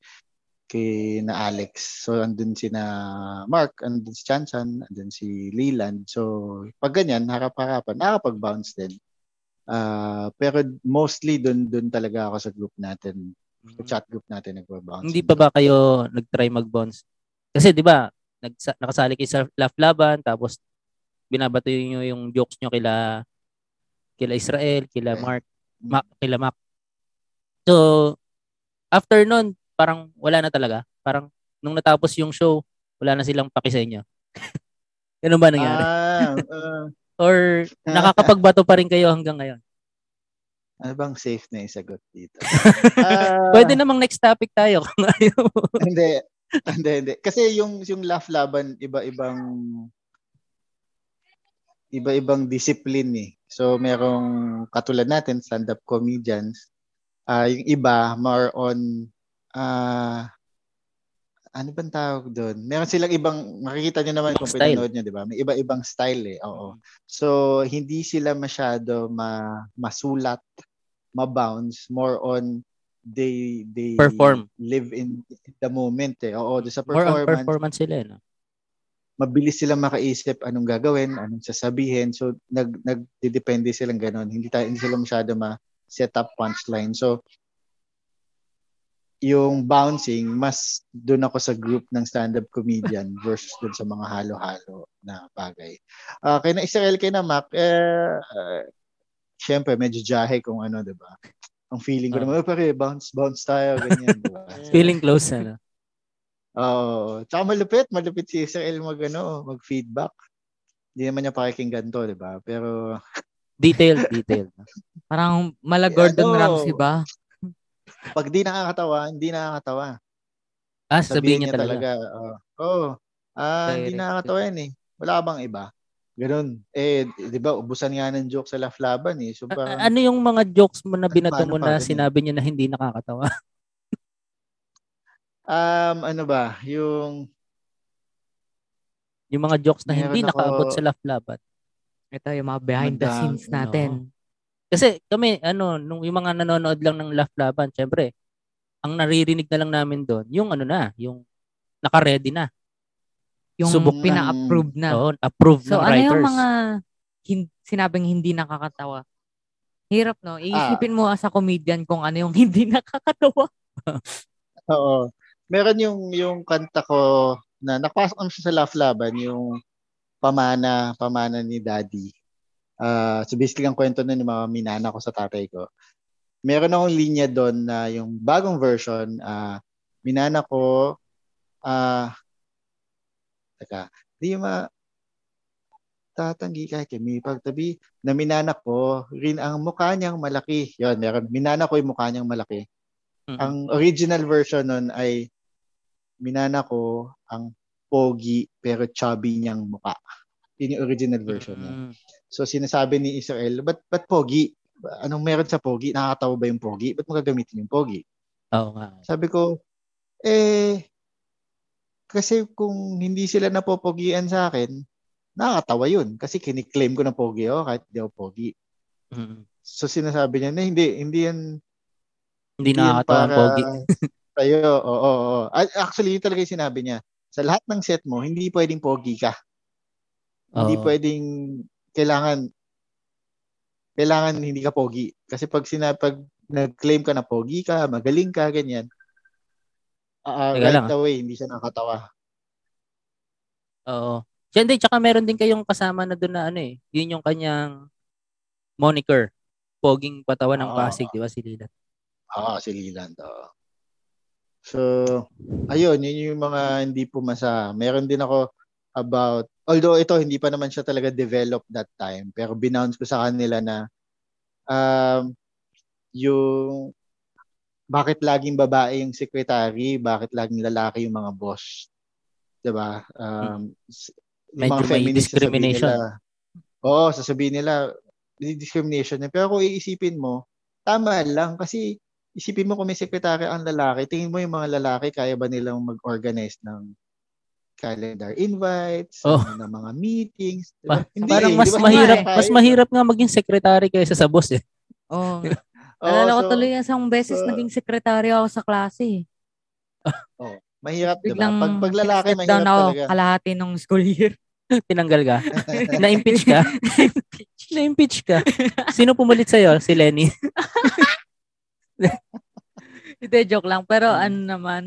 kay na Alex. So andun si na Mark, andun si Chanchan, andun si Leland. So pag ganyan, harap-harapan, nakakapag-bounce din. Ah, pero mostly doon doon talaga ako sa group natin, sa chat group natin nagba-bounce. Hindi pa ba kayo nag-try mag-bounce? Kasi 'di ba, nagsa- nakasali kayo sa laugh laban tapos binabato niyo yung jokes niyo kila kila Israel, kila. Mark, Mac, kila Mac. So, after nun, parang wala na talaga. Parang nung natapos yung show, wala na silang paki sa inyo. Ganun ba nangyari? Ah, ah, Or nakakapagbato pa rin kayo hanggang ngayon? ano bang safe na isagot dito? Ah, Pwede namang next topic tayo kung ayaw mo. hindi. Hindi, hindi. Kasi yung yung laugh laban iba-ibang iba-ibang discipline eh. So merong katulad natin stand-up comedians. Ah, yung iba more on ah ano bang tawag doon? Meron silang ibang makikita niyo naman kung Style. pinanood niyo, 'di ba? May iba-ibang style eh. Oo. So hindi sila masyado ma masulat, ma-bounce, more on they they Perform. live in the moment eh. Oo, sa More on performance, performance sila, eh, no? mabilis silang makaisip anong gagawin, anong sasabihin. So nag nagdedepende silang ganoon. Hindi tayo hindi sila masyado ma set up punchline. So yung bouncing, mas doon ako sa group ng stand-up comedian versus doon sa mga halo-halo na bagay. Ah, kay na Israel, kay na Mac, eh, uh, syempre, medyo jahe kung ano, di ba? Ang feeling ko Ah. naman, "Oh, pare, bounce, bounce tayo, ganyan, di ba? Feeling close, ano? Oo. Tsaka malupit, malupit si Israel mag, ano, mag-feedback. Hindi naman niya pakikinggan to, di ba? Pero, Detailed, detailed. no? Parang mala Gordon Ano? Ramsay ba? pag di nakakatawa, hindi nakakatawa. Ah, sabihin niya niya talaga. Oo. Oh, ah, hindi nakakatawa yan eh. Wala bang iba? Ganun. Eh, di ba, ubusan nga ng joke sa laugh laban eh. So, A- parang, ano yung mga jokes mo na binato mo na ganun? sinabi niya na hindi nakakatawa? um, ano ba, yung, yung mga jokes na hindi ako- nakaabot sa laugh laban. Ito yung mga behind the Madami, scenes natin. Kasi kami, ano, nung yung mga nanonood lang ng laugh laban, syempre, ang naririnig na lang namin doon, yung ano na, yung naka-ready na. Yung Subok na. pina-approve na. Oo, approved So ng ano writers. yung mga hin- sinabing hindi nakakatawa? Hirap no? Iisipin mo as a comedian kung ano yung hindi nakakatawa. oo. Meron yung, yung kanta ko na nakapasok naman siya sa laugh laban, yung pamana, pamana ni daddy. Ah, so basically ang kwento nun yung mga minana ko sa tatay ko. Meron akong linya doon na yung bagong version, ah, minana ko, ah, teka, di ma, tatanggi kahit kami pagtabi na minana ko rin ang mukha niyang malaki. Yon, meron. Minana ko yung mukha niyang malaki. Mhm. Ang original version nun ay minana ko ang pogi pero chubby niyang mukha. Yun yung original version nun. Mm. So sinasabi ni Israel, ba't, ba't pogi? Anong meron sa pogi? Nakakatawa ba yung pogi? Ba't mo gagamitin yung pogi? Oo nga. Sabi ko, eh, kasi kung hindi sila napopogian sa akin, nakakatawa yun. Kasi kiniklaim ko na pogi ako kahit hindi ako pogi. Mm. So sinasabi niya na hindi, hindi yan Hindi Hindi nakakatawa para pogi. Sa'yo, oo, oo, oo. Actually, yun talaga yung sinabi niya. Sa lahat ng set mo, hindi pwedeng pogi ka. Hindi Oo. pwedeng, kailangan, kailangan hindi ka pogi. Kasi pag sina, pag nag-claim ka na pogi ka, magaling ka, ganyan, ah, Teka right lang, ah. away, hindi siya nakatawa. Oo. Siya, hindi, tsaka meron din kayong kasama na doon na ano eh. Yun yung kanyang moniker. Poging patawan ng Oo. Pasig, di ba si Lila? Oo, si Leland. oo. So, ayun, yun yung mga hindi pumasa. Meron din ako about, although ito, hindi pa naman siya talaga developed that time, pero binounce ko sa kanila na, um, yung bakit laging babae yung secretary, bakit laging lalaki yung mga boss. 'Di ba? Um, s- yung Medyo may discrimination. Nila, oo, sasabihin nila, discrimination. yun. Pero kung iisipin mo, tama lang kasi isipin mo kung may secretary ang lalaki, tingin mo yung mga lalaki, kaya ba nilang mag-organize ng calendar invites, Oh. ng mga meetings, di Pa- ba? Hindi, parang mas di ba? mahirap, mas mahirap nga maging secretary kaysa sa boss eh. Oh, Oo, alala ko so, tuloy isang beses so- naging sekretaryo ako sa klase. Mahirap, di ba? Biglang Pag, pag lalaki, step down mahirap ako talaga. kalahati nung school year. Tinanggal ka. Na-impeach ka. Na-impeach ka. Sino pumalit sa'yo? Si Lenny. Hindi, joke lang. Pero Mm. ano naman,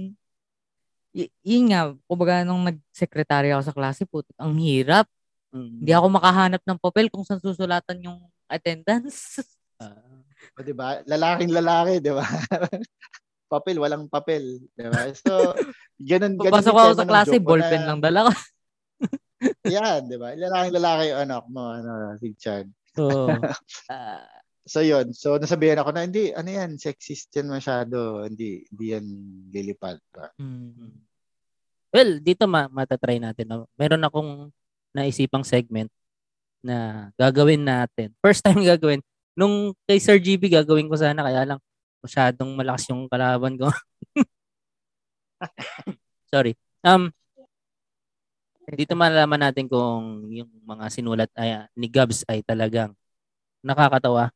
y- yun nga, kumbaga nung nag-secretary ako sa klase, putik, ang hirap. Hindi ako makahanap ng papel kung saan susulatan yung attendance. Ah. O, di ba? Lalaking lalaki, di ba? papel, walang papel. Di ba? So, ganun, ganun yung ako sa klase, ballpen na- lang dala ko. Yan, di ba? Lalaking lalaki yung anak mo, ano, si Chad. So, Ah, So, yun. So, nasabihan ako na, hindi, ano yan, sexist yan masyado. Hindi, hindi yan lilipad. Ba? mm, well, dito ma matatry natin. No? Meron akong naisipang segment na gagawin natin. First time gagawin. Nung kay Sir GB gagawin ko sana kaya lang masyadong malakas yung kalaban ko. Sorry. Um dito malalaman natin kung yung mga sinulat ay, ni Gabs ay talagang nakakatawa.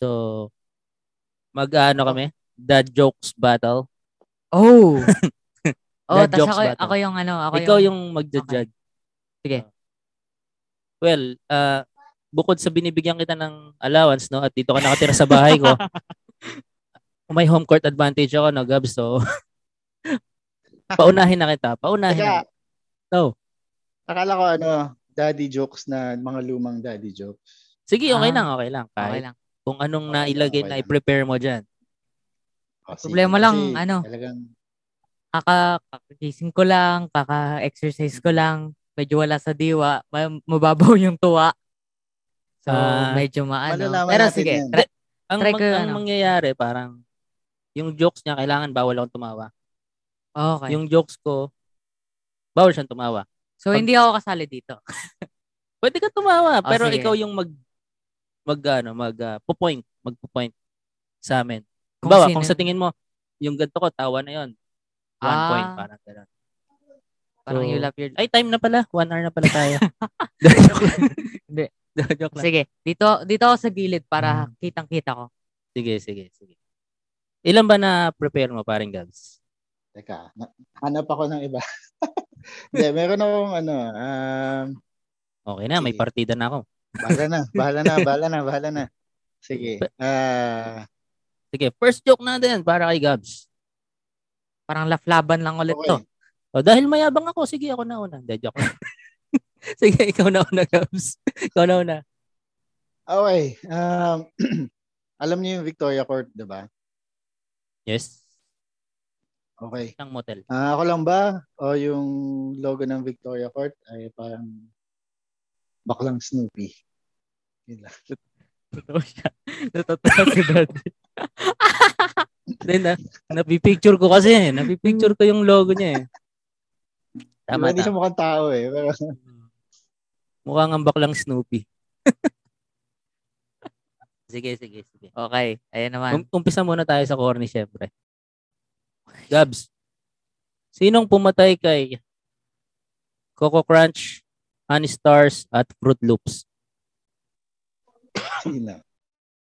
So mag-ano kami? Dad jokes battle. Oh! oh, tas ako, ba to? ako yung ano, ako Ikaw yung, yung magja-judge. Sige. Well, uh, bukod sa binibigyan kita ng allowance, no, at dito ka nakatira sa bahay ko, may home court advantage ako, no, Gabs, so, paunahin na kita, paunahin kita. No. akala ko ano, daddy jokes na mga lumang daddy jokes. Sige, okay Ah, lang, okay lang. okay Kahit lang. kung anong Okay nailagay okay na lang. i-prepare mo dyan. O, sige. Problema lang, Kasi ano? Talagang, Kaka, kakagising ko lang, kaka-exercise ko lang, medyo wala sa diwa, ma- mababaw yung tuwa. So, Ah. medyo maano. Pero sige, yan. try- Ang, Try mang- ko yung ang ano. mangyayari, parang, yung jokes niya, kailangan bawal akong tumawa. okay. Yung jokes ko, bawal siyang tumawa. so, pag- hindi ako kasali dito. Pwede ka tumawa, Oh, pero sige. ikaw yung mag mag ano, mag uh, po-point, magpo-point sa amin. Kung Bawa, sino- kung sa tingin mo, yung ganito ko, tawa na yon One Ah. point, parang gano'n. Parang So, you love your... Ay, time na pala. One hour na pala tayo. Hindi. Joke lang. Sige, dito dito ako sa gilid para Hmm. kitang-kita ko. Sige, sige, sige. Ilan ba na prepare mo, paring Gabs? teka, na, hanap ako ng iba. Hindi, meron akong ano, um, Okay na, may Sige. partida na ako. bahala na, bahala na, bahala na, bahala na. Sige. Ah, Sige, first joke natin para kay Gabs. Parang laflaban lang ulit okay. to. O, dahil mayabang ako, sige, ako na una. Hindi, joke lang. sige, ikaw na una, Gabs. Ikaw na una. Okay. Um, alam niyo yung Victoria Court, 'di ba? Yes. Okay. Isang motel. Ah, ako lang ba o yung logo ng Victoria Court ay parang baklang Snoopy? Yun lang. Totoo siya. Totoo si daddy. Then, na, napipicture ko kasi. eh. Napipicture ko yung logo niya eh. Tama, Diba, Hindi siya mukhang tao eh. Pero, Mukhang ang baklang Snoopy. sige, sige, sige. Okay, ayan naman. Um, umpisa muna tayo sa corny, syempre. Gabs, sinong pumatay kay Coco Crunch, Honey Stars, at Fruit Loops? sino?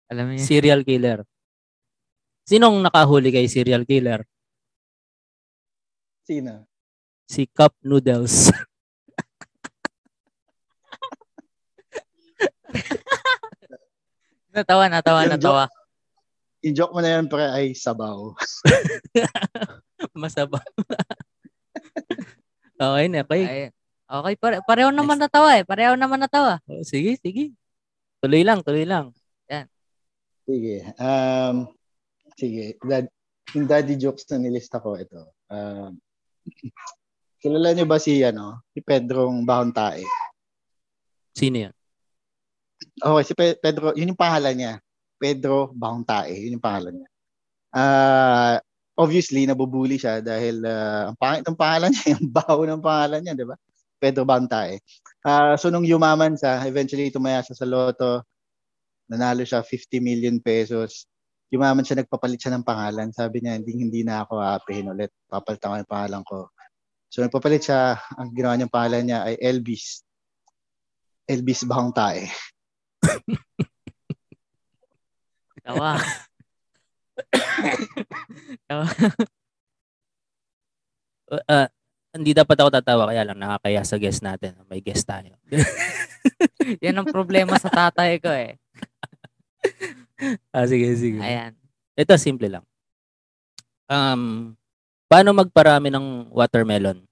Alam niyo, Serial killer. Sinong nakahuli kay serial killer? Sino? Si Cup Noodles. natawa, natawa, Yung natawa. Yung joke mo na yan pre ay sabaw. Masaba. okay na, okay. Ay, okay, pare, pareho naman natawa eh. Pareho naman natawa. Oh, sige, sige. Tuloy lang, tuloy lang. Sige. Um, sige. Dad, yung daddy jokes na nilista ko ito. Um, kilala niyo ba si ano, si Pedrong Bahontae? Sino yan? Okay, si Pe- Pedro, yun yung pangalan niya. Pedro Bauntae. Yun yung pangalan niya. Ah, obviously, nabubuli siya dahil ah, ang pangit ng pangalan niya, yung baho ng pangalan niya, di ba? Pedro Bauntae. Ah, so, nung yumaman siya, eventually tumaya siya sa loto, nanalo siya 50 million pesos. Yumaman siya, nagpapalit siya ng pangalan. Sabi niya, hindi, hindi na ako aapihin ulit. Papalitan ko yung pangalan ko. So, nagpapalit siya. Ang ginawa niyang pangalan niya ay Elvis. Elvis Bauntae. Tawa. Tawa. Uh, hindi dapat ako tatawa kaya lang nakakaya sa guest natin. May guest tayo. Yan ang problema sa tatay ko eh. ah, sige, sige. Ayan. Ito, simple lang. Um, paano magparami ng watermelon?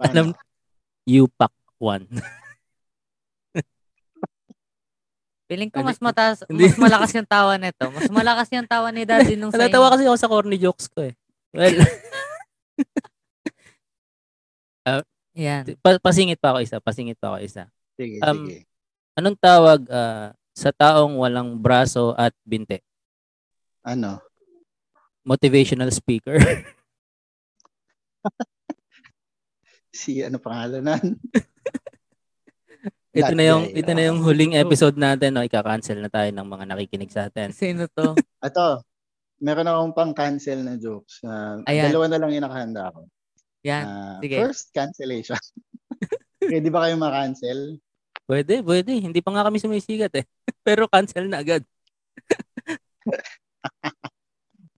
Alam, you pack one. Feeling ko mas mataas, mas malakas yung tawa nito. Mas malakas yung tawa ni daddy nung sa Natatawa inyo. kasi ako sa corny jokes ko eh. Well, Yan. pa- pasingit pa ako isa, pasingit pa ako isa. Sige, Um, sige. Anong tawag ah, sa taong walang braso at binte? Ano? Motivational speaker. Si ano pangalan nan? Ito na yung guy, ito na yung huling episode natin, no. Ika-cancel na tayo ng mga nakikinig sa atin. Sino to? Ato, meron akong pang cancel na jokes. Ah, Ayan. dalawa na lang yung nakahanda ako. Yan. Ah, sige. First, cancellation. Pwede ba kayo ma-cancel? Pwede, pwede. Hindi pa nga kami sumisigat eh. Pero cancel na agad.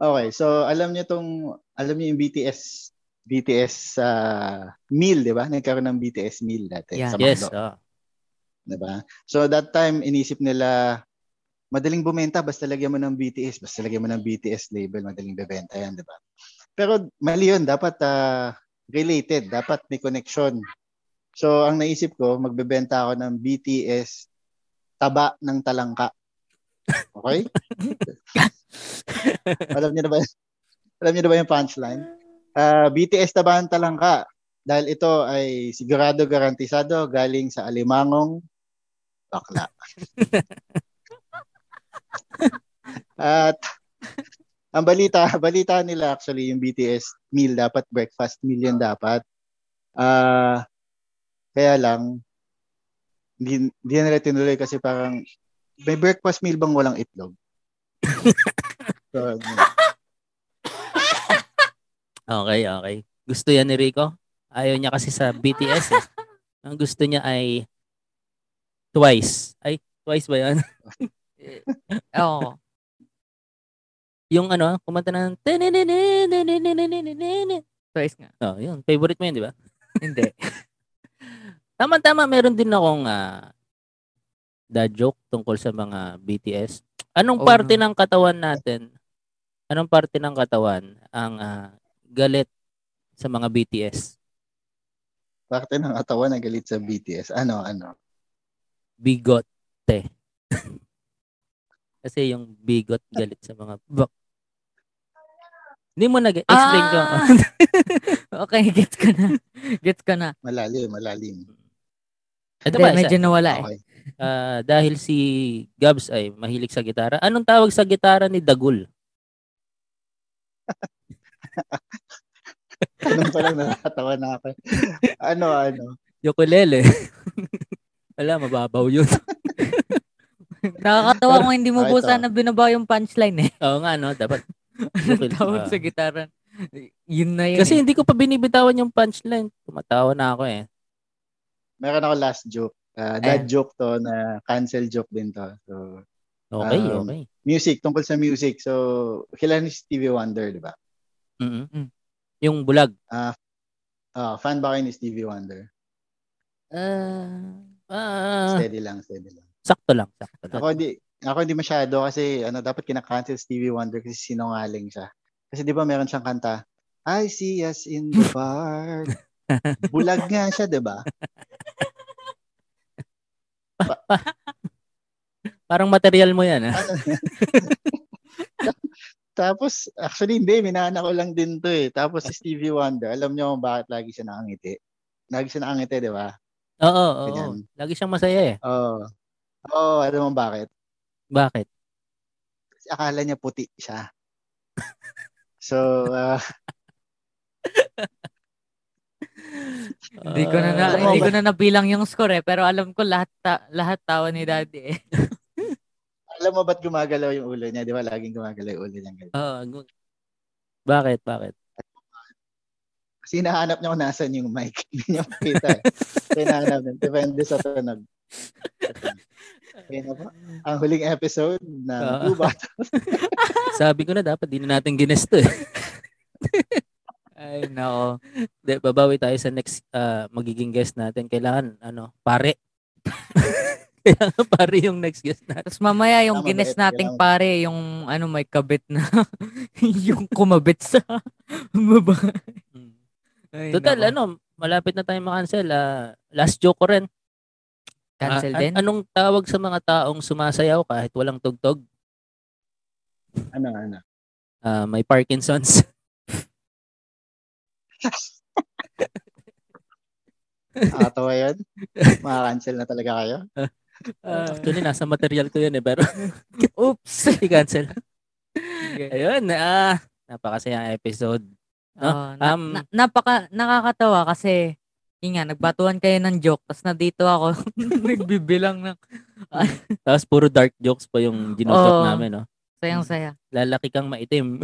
Okay, so alam niyo tong alam niyo yung BTS BTS uh, meal, 'di ba? Nagkaroon ng BTS meal dati Yeah. sa Yes. Oh. 'Di ba? So that time inisip nila madaling bumenta basta lagyan mo ng BTS, basta lagyan mo ng BTS label, madaling bebenta 'yan, 'di ba? Pero mali 'yun, dapat ah, related, dapat may connection. So ang naisip ko, magbebenta ako ng BTS taba ng talangka. Okay? alam niyo na ba? Alam niyo na ba yung punchline? Ah, BTS taba ng talangka dahil ito ay sigurado garantisado galing sa alimangong bakla. At ang balita, balita nila actually yung BTS meal dapat breakfast meal yun dapat. Ah kaya lang hindi, hindi na nila tinuloy kasi parang may breakfast meal bang walang itlog? so, Okay, okay. Gusto yan ni Rico. Ayaw niya kasi sa BTS eh. Ang gusto niya ay twice. Ay, twice ba yan? Oo. yung ano, kumanta ng Twice nga. Oh, yun. Favorite mo yun, di ba? Hindi. Tama-tama, meron din akong ah, dad joke tungkol sa mga BTS. Anong Oh, parte no. ng katawan natin? Anong parte ng katawan ang ah, galit sa mga BTS? Parte ng katawan na galit sa BTS. Ano, ano? Bigote. Kasi yung bigot galit sa mga bak. Hindi mo nag-explain ko. Ah! okay, gets ko na. Gets ko na. Malalim, malalim. Ito ba, medyo isa, nawala eh. Okay. ah, dahil si Gabs ay mahilig sa gitara. Anong tawag sa gitara ni Dagul? Ganun pa lang natatawa na ako. Ano, ano? Ukulele. Wala, mababaw yun. Nakakatawa kung hindi mo Ah, po sana binaba yung punchline eh. Oo nga, no? Dapat. Anong tawag Ah. sa gitara? Yun na yun. Kasi eh. hindi ko pa binibitawan yung punchline. Tumatawa na ako eh. Meron ako last joke. Uh, dad joke to na cancel joke din to. So, Okay, Um, okay. music, tungkol sa music. So, kilala ni Stevie Wonder, di ba? Mm-mm. Mm. Yung bulag. Ah, fan ba kayo ni Stevie Wonder? Ah, ah, Steady lang, steady lang. sakto lang, sakto lang. Ako di ako hindi masyado kasi ano dapat kina-cancel Stevie Wonder kasi sinungaling siya. Kasi di ba meron siyang kanta, I see us in the bar. Bulag nga siya, di ba? Parang material mo yan, ha? Tapos, actually hindi, minana ko lang din to eh. Tapos si Stevie Wonder, alam niyo kung bakit lagi siya nakangiti? Lagi siya nakangiti, di ba? Oo, oo. Ganyan. Lagi siyang masaya eh. Oo. Oo, alam mo bakit? Bakit? Kasi akala niya puti siya. so, uh, Hindi ko na, na hindi ko na nabilang yung score eh, pero alam ko lahat ta- lahat tawa ni Daddy eh. alam mo ba't gumagalaw yung ulo niya? Di ba laging gumagalaw yung ulo niya? Oo, gu- bakit? Bakit? Kasi hinahanap niya kung nasan yung mic. Hindi niya makita. eh. So, hinahanap niya. Depende sa tunog. Kaya na po. Ang huling episode ng. Blue Bot. Sabi ko na dapat di na natin ginesto eh. Ay, nako. De, babawi tayo sa next ah, magiging guest natin. Kailangan, ano, pare. Kailangan pare yung next guest natin. Tapos mamaya yung Tama, gines nating kailangan. pare, yung ano may kabit na yung kumabit sa baba. Ay, Total, nako. ano, malapit na tayo makancel. Ah, last joke ko rin. Cancel an- din? anong tawag sa mga taong sumasayaw kahit walang tugtog? Ano, ano? Ah, may Parkinson's. Nakatawa yun? Maka-cancel na talaga kayo? Ah, Actually, nasa material ko yun eh. Pero, Oops. i-cancel. Ayun, ah, napakasayang episode. Na- Um, na- napaka nakakatawa kasi yun nga, nagbatuan kayo ng joke, tapos nandito ako, nagbibilang ng Tapos puro dark jokes pa yung ginutok Oo. namin, no? sayang-saya. Lalaki kang maitim.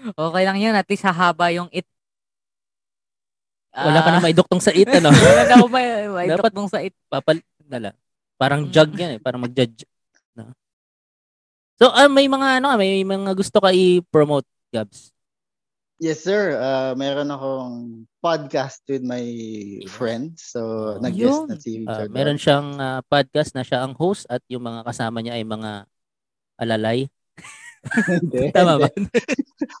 Okay lang yun, at least hahaba yung it. Wala ka na maiduktong sa it, ano? Wala na ako may, mong sa it. Papal, nala. Parang Mm. jug yan eh, parang mag-judge. No? So, ah, may mga ano, may mga gusto ka i-promote, Gabs. Yes, sir. Uh, meron akong podcast with my friends. So, Oh. nag-guest Yun. na si Richard. meron siyang ah, podcast na siya ang host at yung mga kasama niya ay mga alalay. Hindi, Tama ba? hindi.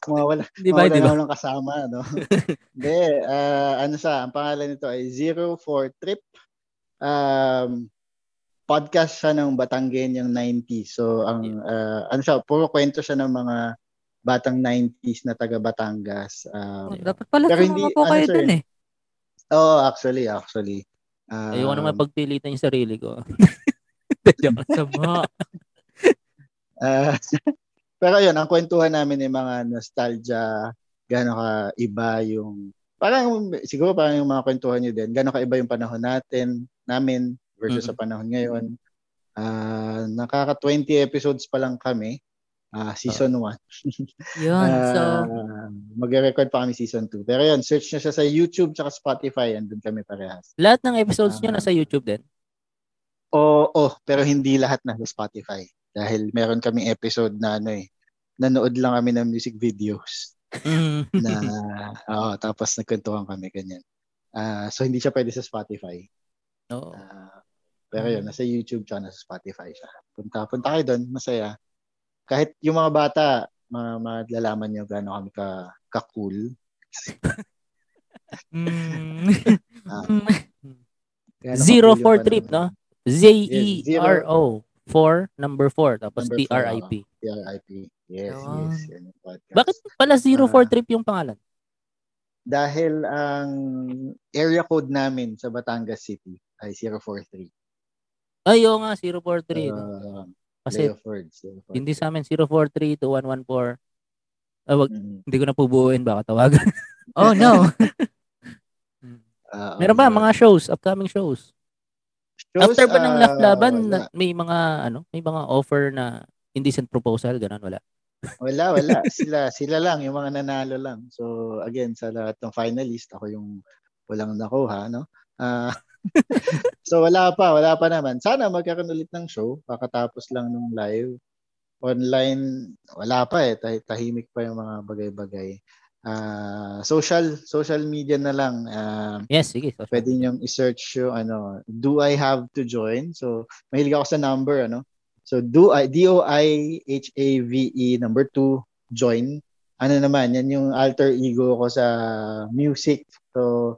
Mga wala, Di ba? mga Di wala ba? lang kasama, no? Hindi, ah, ano siya, ang pangalan nito ay Zero for Trip. Um, podcast siya ng Batanggenyang 90s. So, ang, ah, ano siya, puro kwento siya ng mga batang 90s na taga Batangas. Um, Oh, dapat pala Pero hindi, po ano, kayo sir, dun eh. oh, actually, actually. Um, Ayoko naman pagpilitan yung sarili ko. Joke. Sama. Ah, pero yun, ang kwentuhan namin ay mga nostalgia, gano'n ka iba yung, parang siguro parang yung mga kwentuhan nyo din, gano'n ka iba yung panahon natin, namin versus sa panahon ngayon. Ah, nakaka 20 episodes pa lang kami, ah, season 1. Yun, so, magre-record pa kami season 2. Pero yun, search nyo siya sa YouTube tsaka Spotify, andun kami parehas. Lahat ng episodes niyo Ah. nasa YouTube din. Oo, oh, pero hindi lahat na sa Spotify. Dahil meron kaming episode na ano eh, nanood lang kami ng music videos. Mm. na oo, tapos nagkwentuhan kami ganyan. Ah, so hindi siya pwede sa Spotify. Oo. Ah, pero yun, nasa YouTube tsaka nasa Spotify siya. Punta, punta kayo doon, masaya. Kahit yung mga bata, ma malalaman nyo gaano kami ka, ka-cool. mm, Ah, mm, Zero yung for trip, no? Yes, Z-E-R-O. Four, number four. Tapos Number four, T-R-I-P. TRIP. Yes, Yun. yes. Yan yung podcast. Bakit pala zero Ah. for trip yung pangalan? Dahil ang area code namin sa Batangas City ay 043. Ay, oo nga, 043. no? Uh, Kasi Leo Fords. Leo Fords. hindi sa amin 043-2114. Ah, wag, Mhm. hindi ko na pubuuin, baka tawagan. oh no. Ah, Meron ba okay. mga shows, upcoming shows? Shows, After ba ng ah, Laugh Laban, wala. na- may mga ano, may mga offer na indecent proposal, ganun wala. Wala, wala. Sila, sila lang, yung mga nanalo lang. So, again, sa lahat ng finalist, ako yung walang nakuha, no? Ah, so, wala pa, wala pa naman. Sana magkaroon ulit ng show, kakatapos lang nung live. Online, wala pa eh. Tah- tahimik pa yung mga bagay-bagay. Ah, social, social media na lang. Ah, Yes, sige. social pwede niyong i-search yung ano, do I have to join? So, mahilig ako sa number, ano? So, do I, D-O-I-H-A-V-E, number two, join. Ano naman, yan yung alter ego ko sa music. So,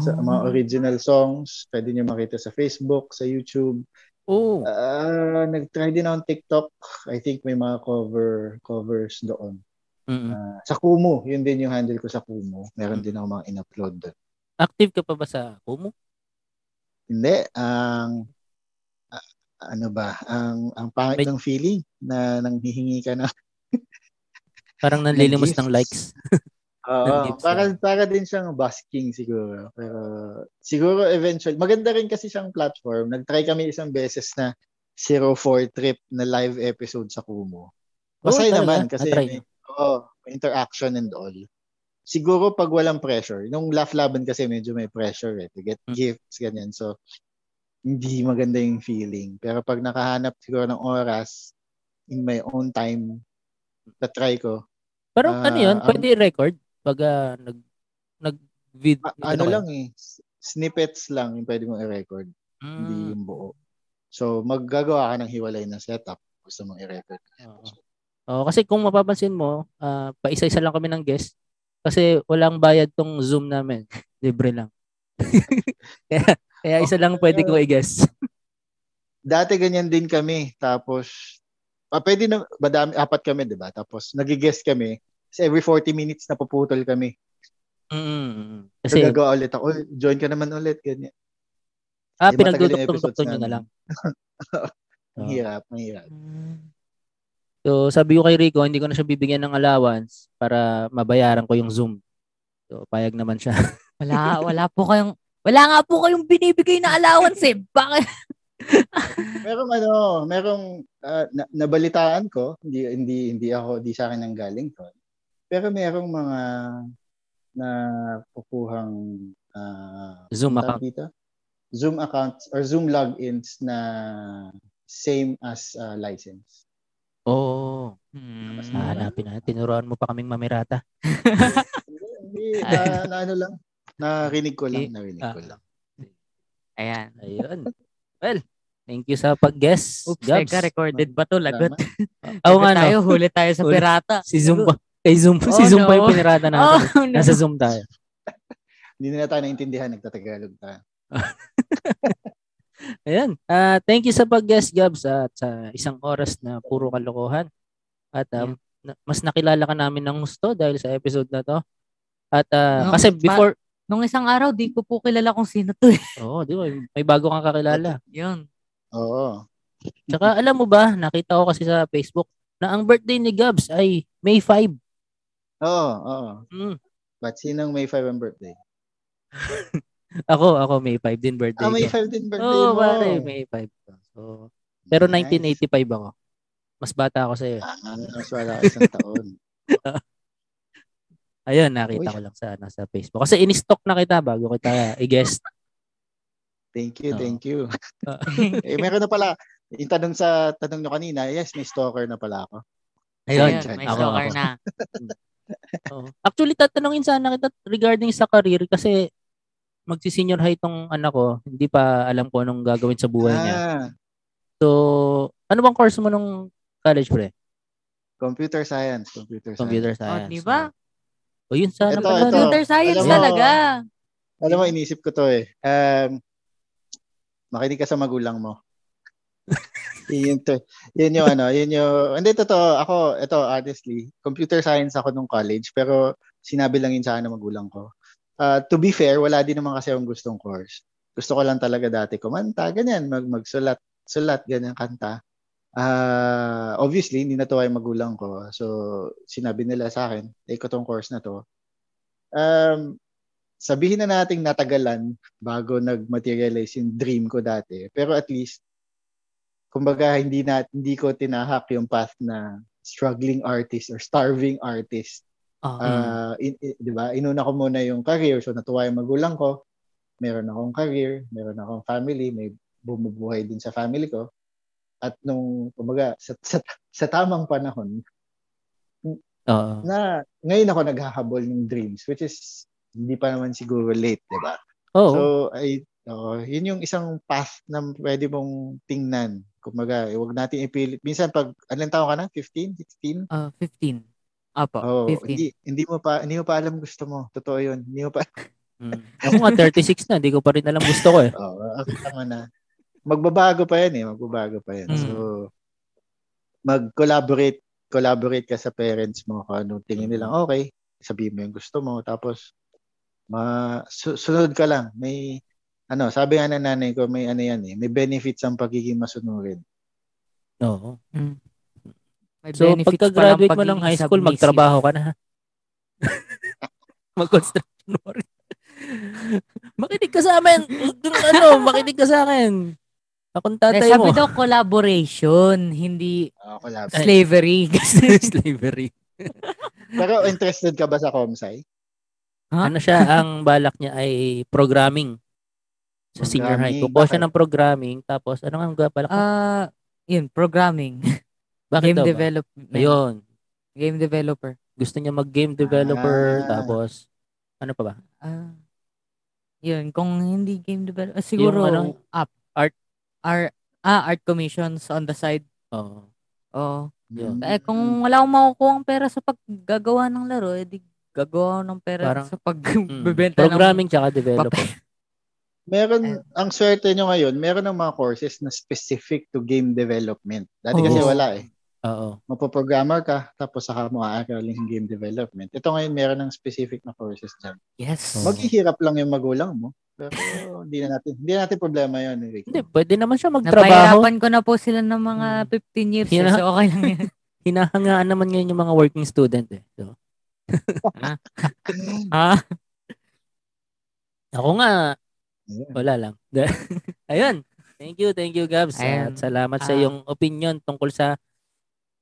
sa Oh. mga original songs, pwede niyo makita sa Facebook, sa YouTube. Oh, Ah, nag-try din ako ng TikTok. I think may mga cover covers doon. mm Ah, sa Kumu, yun din yung handle ko sa Kumu. Meron din ako mga in-upload doon. active ka pa ba sa Kumu? Hindi. Ang ah, ano ba, ang ang pangit ng feeling na nanghihingi ka na. Parang nanlilimos ng likes. Oo, para para din siyang busking siguro. Pero siguro eventually, maganda rin kasi siyang platform. Nag-try kami isang beses na 04 trip na live episode sa Kumu. Masaya talaga? naman kasi may, may interaction and all. Siguro pag walang pressure, nung laugh laban kasi medyo may pressure eh, to get Hmm. gifts, ganyan. So, hindi maganda yung feeling. Pero pag nakahanap siguro ng oras, in my own time, na-try ko, Pero Ah, ano yun, ang- pwede i-record pag ah, nag nag vid A- ano lang eh, snippets lang yung pwede mong i-record, hindi Mm, yung buo. So, maggagawa ka ng hiwalay na setup gusto mong i-record. oo. Oo, kasi kung mapapansin mo, ah, paisa-isa lang kami ng guest kasi walang bayad tong Zoom namin. Libre lang. kaya, kaya isa lang pwede ko i-guess. Dati ganyan din kami, tapos, ah, pwede na, madami, apat kami, di ba? Tapos, nag-guest kami, kasi every 40 minutes napuputol kami. Mm. So, Kasi gagawa ulit ako, "Uy, join ka naman ulit, ganyan. ah pinagdudugtong-dugtong episodes nyo na lang. Ang Oo. hirap, ang hirap. So sabi ko kay Rico, hindi ko na siya bibigyan ng allowance para mabayaran ko yung Zoom. So payag naman siya. Wala, wala po kayong, wala nga po kayong binibigay na allowance eh. Bakit? Merong ano, merong ah, na- nabalitaan ko, hindi hindi hindi ako di sa akin ang galing to. Pero merong mga na kukuhang ah, Zoom account. dito? Zoom accounts or Zoom logins na same as ah, license. Oo. Hmm. Mas Ah, hanapin natin. Tinuruan mo pa kaming mamirata. Hindi, hindi na, na ano lang, narinig ko lang, narinig ko Ah. lang. Ayan. Ayun. Well, thank you sa pag-guess. Oops, Gabs. teka, recorded ba to? Lagot. Oo Huli nga no. tayo, huli tayo sa pirata. Si Zoom pa. Kay Zoom. Oh, si Zoom pa yung no. pinirata Oh, natin. no. Nasa Zoom tayo. Hindi na tayo naintindihan, nagtatagalog tayo. Ayan. Ah, thank you sa pag-guest, Gabs, at sa isang oras na puro kalokohan. At um, na- mas nakilala ka namin ng gusto dahil sa episode na to. At ah, No, kasi pa- before, Nung isang araw, di ko po kilala kung sino to eh. oo, di ba, may bago kang kakilala. Yun. Oo. Tsaka alam mo ba, nakita ko kasi sa Facebook na ang birthday ni Gabs ay May 5. Oo, oo. Mm. But sinong May 5 ang birthday? Ako, ako May 5 din birthday Ah, May ko. 5 din birthday Oo, mo. pare, May 5. So, pero Nice. 1985 ako. Mas bata ako sa'yo. Ah, mas wala ka isang taon. Ayun, nakita Uy. ko lang sa nasa Facebook. Kasi in-stock na kita bago kita i-guest. Thank you, Oo. thank you. Eh, meron na pala, yung tanong sa tanong nyo kanina, yes, may stalker na pala ako. Ayun, Ayun, may ako, stalker ako. na. Oo. Actually, tatanungin sana kita regarding sa career kasi magsi-senior high tong anak ko. Hindi pa alam ko anong gagawin sa buhay niya. Ah, So, ano bang course mo nung college, pre? computer science, computer science. Computer Oh, science. di ba? O, yun sana Ito, pala. ito. Computer science Alam mo- talaga. Alam mo, inisip ko to eh. Um, makinig ka sa magulang mo. yun, to, yun yung ano, yun yung, hindi totoo, ako, ito honestly, computer science ako nung college, pero sinabi lang yun sa akin ng magulang ko. Uh, to be fair, wala din naman kasi akong gustong course. Gusto ko lang talaga dati kumanta, ganyan, mag magsulat, sulat, ganyan, kanta. Ah, obviously, hindi natuwa yung magulang ko. So, sinabi nila sa akin, take ko tong course na to. Um, sabihin na nating natagalan bago nag-materialize yung dream ko dati. Pero at least, kumbaga, hindi, na, hindi ko tinahak yung path na struggling artist or starving artist. Oh, Ah, in, in- 'di ba? Inuna ko muna yung career, so natuwa yung magulang ko. Meron akong career, meron akong family, may bumubuhay din sa family ko. At nung kumbaga sa, sa, sa tamang panahon Oo. na ngayon ako naghahabol ng dreams which is hindi pa naman siguro late, 'di ba? Oo. So ay oo, yun yung isang path na pwede mong tingnan. Kumbaga, eh, wag natin ipilit. Minsan pag anong taon ka na? 15, 16? Ah, 15. Apo, Oh, 15. hindi hindi mo pa hindi mo pa alam gusto mo. Totoo 'yun. Hindi mo pa Mm. Ako nga 36 na, hindi ko pa rin alam gusto ko eh. Oo, ako tama na. Magbabago pa 'yan eh, magbabago pa 'yan. Mm. So mag-collaborate collaborate ka sa parents mo kung ano tingin nilang okay, sabihin mo yung gusto mo tapos ma su- sunod ka lang. May ano, sabi nga ng nanay ko, may ano yan eh, may benefits ang pagiging masunurin. Oo. May So, pagka-graduate mo ng high school, submissive. magtrabaho ka na. Mag-construction worker. makinig ka sa amin. Ano, makinig ka sa akin. Akong Eh, tatay sabi mo. daw collaboration, hindi Oh, collab. Slavery. Slavery. Pero interested ka ba sa Comsci? Ha? Ano siya, ang balak niya ay programming. Sa senior high. Programming. Kukuha siya ng programming. Tapos, ano nga mo? Ah, yun, programming. Bakit game development. Ayun. Game developer. Gusto niya mag-game developer. Ah. Tapos, ano pa ba? Ah, yun, kung hindi game developer, siguro ano, app. art. Art. Ah, art commissions on the side. Oo. Oh. Yun. Eh, kung wala akong makukuha ang pera sa paggagawa ng laro, edi gagawa ng pera Parang, sa Mm. pagbebenta ng Programming tsaka developer. Meron, ang swerte nyo ngayon, meron ng mga courses na specific to game development. Dati kasi Oo. wala eh. Oo. Mapoprogrammer ka, tapos saka mo aaralin yung game development. Ito ngayon, meron ng specific na courses dyan. Yes. Oo. Maghihirap lang yung magulang mo. Pero hindi na natin, hindi na natin problema yun. Rico. Hindi, pwede naman siya magtrabaho. Napahirapan ko na po sila ng mga Mm. 15 years. Hina- Eh, so, okay lang yan. Hinahangaan naman ngayon yung mga working student eh. So, ah, ako nga, Ayan. wala lang. Ayun. Thank you, thank you, Gabs. Ayan. At salamat sa Ah. iyong opinion tungkol sa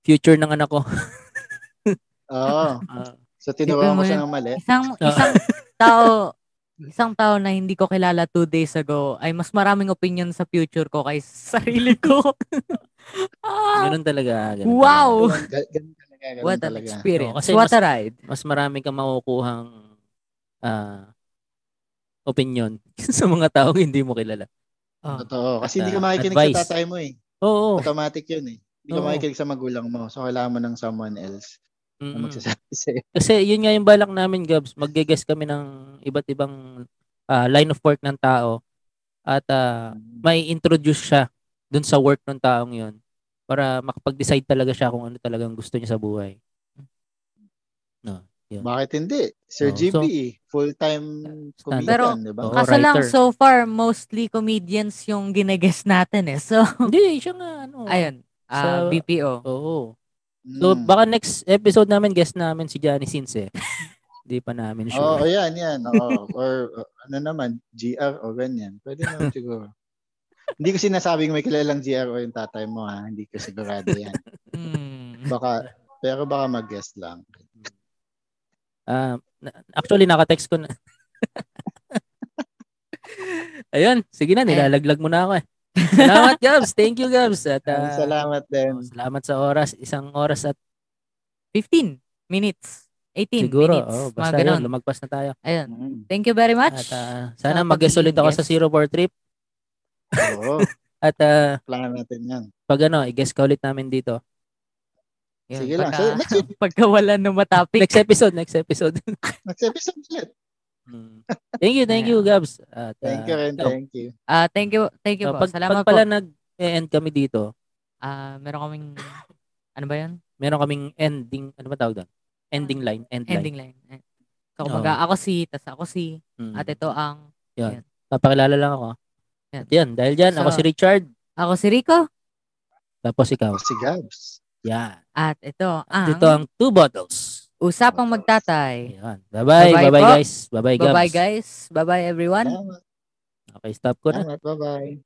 future ng anak ko. Oo. Ah, So, tinuruan mo siya ng mali. isang, isang tao, isang tao na hindi ko kilala two days ago ay mas maraming opinion sa future ko kay sarili ko. ah, ganun talaga. Ganun wow! Ganun, ganun talaga. Ganun What an talaga. experience. Kasi What mas- a ride. talaga. Mas marami kang makukuhang ah, opinion sa mga taong hindi mo kilala. Oh. Totoo. Kasi At, hindi ka makikinig advice. sa tatay mo eh. Oo. Automatic yun eh. Hindi ka Oo. makikinig sa magulang mo. So, kailangan mo ng someone else na Mm-mm. magsasabi sa'yo. Kasi yun nga yung balak namin, Gabs. Magge-guess kami ng iba't ibang ah, line of work ng tao at ah, may introduce siya dun sa work ng taong yun para makapag-decide talaga siya kung ano talagang gusto niya sa buhay. Bakit hindi? Sir Oo, GB, so- full-time comedian, Pero- di ba? Oo, Kaso lang, writer. so far, mostly comedians yung gineguess natin eh. So, Hindi, siya nga ano. ayun. ah, So, BPO. Oo. So Mm. baka next episode namin guest namin si Johnny Sins eh. Hindi pa namin Oo, sure. yan, yan. Oo. Or uh, ano naman, GR o ganyan. Pwede naman siguro. Hindi ko sinasabing may kilalang GR o yung tatay mo ha. Hindi ko sigurado yan. Hmm. Baka, pero baka mag-guest lang. Na- actually naka-text ko na. Ayun, sige na, nilalaglag mo na ako eh. Salamat, Gabs. Thank you, Gabs. At, ah, Salamat din. oh, salamat sa oras. Isang oras at 15 minutes. 18 siguro. minutes. Oh, basta yun, lumagpas na tayo. Ayun. Mm. Thank you very much. At ah, sana Sa mag-guest ulit ako sa pagiging Zero Four Trip. Oo. At ah, Plano natin yan. pag ano, i-guest ka ulit namin dito. Yun, Sige lang. pagka, So, next, pagka wala na matapik. Next episode, next episode. next episode ulit. Mm. thank you, thank you, Gabs. At, Thank ah, you rin. ikaw, Thank you. Ah, thank you. Thank you so, po. pag, Salamat pag pala po. nag-end kami dito, Ah, meron kaming ano ba 'yan? meron kaming ending, ano ba tawag doon? Ending line, end line. Ending line. Eh. So, kumbaga, ako si, tas ako si, Mm. at ito ang, Papakilala lang ako. Yan. At yan, dahil dyan, ako So, si Richard, ako si Rico, tapos ikaw. Si Gabs. Yan. at ito ang, Dito ang two bottles. Usapang Magtatay. Yan. Bye-bye, Bye-bye bye-bye guys. Bye-bye, Gabs. Bye-bye guys. Bye-bye everyone. Salamat. Okay, stop ko na. Salamat. Bye-bye.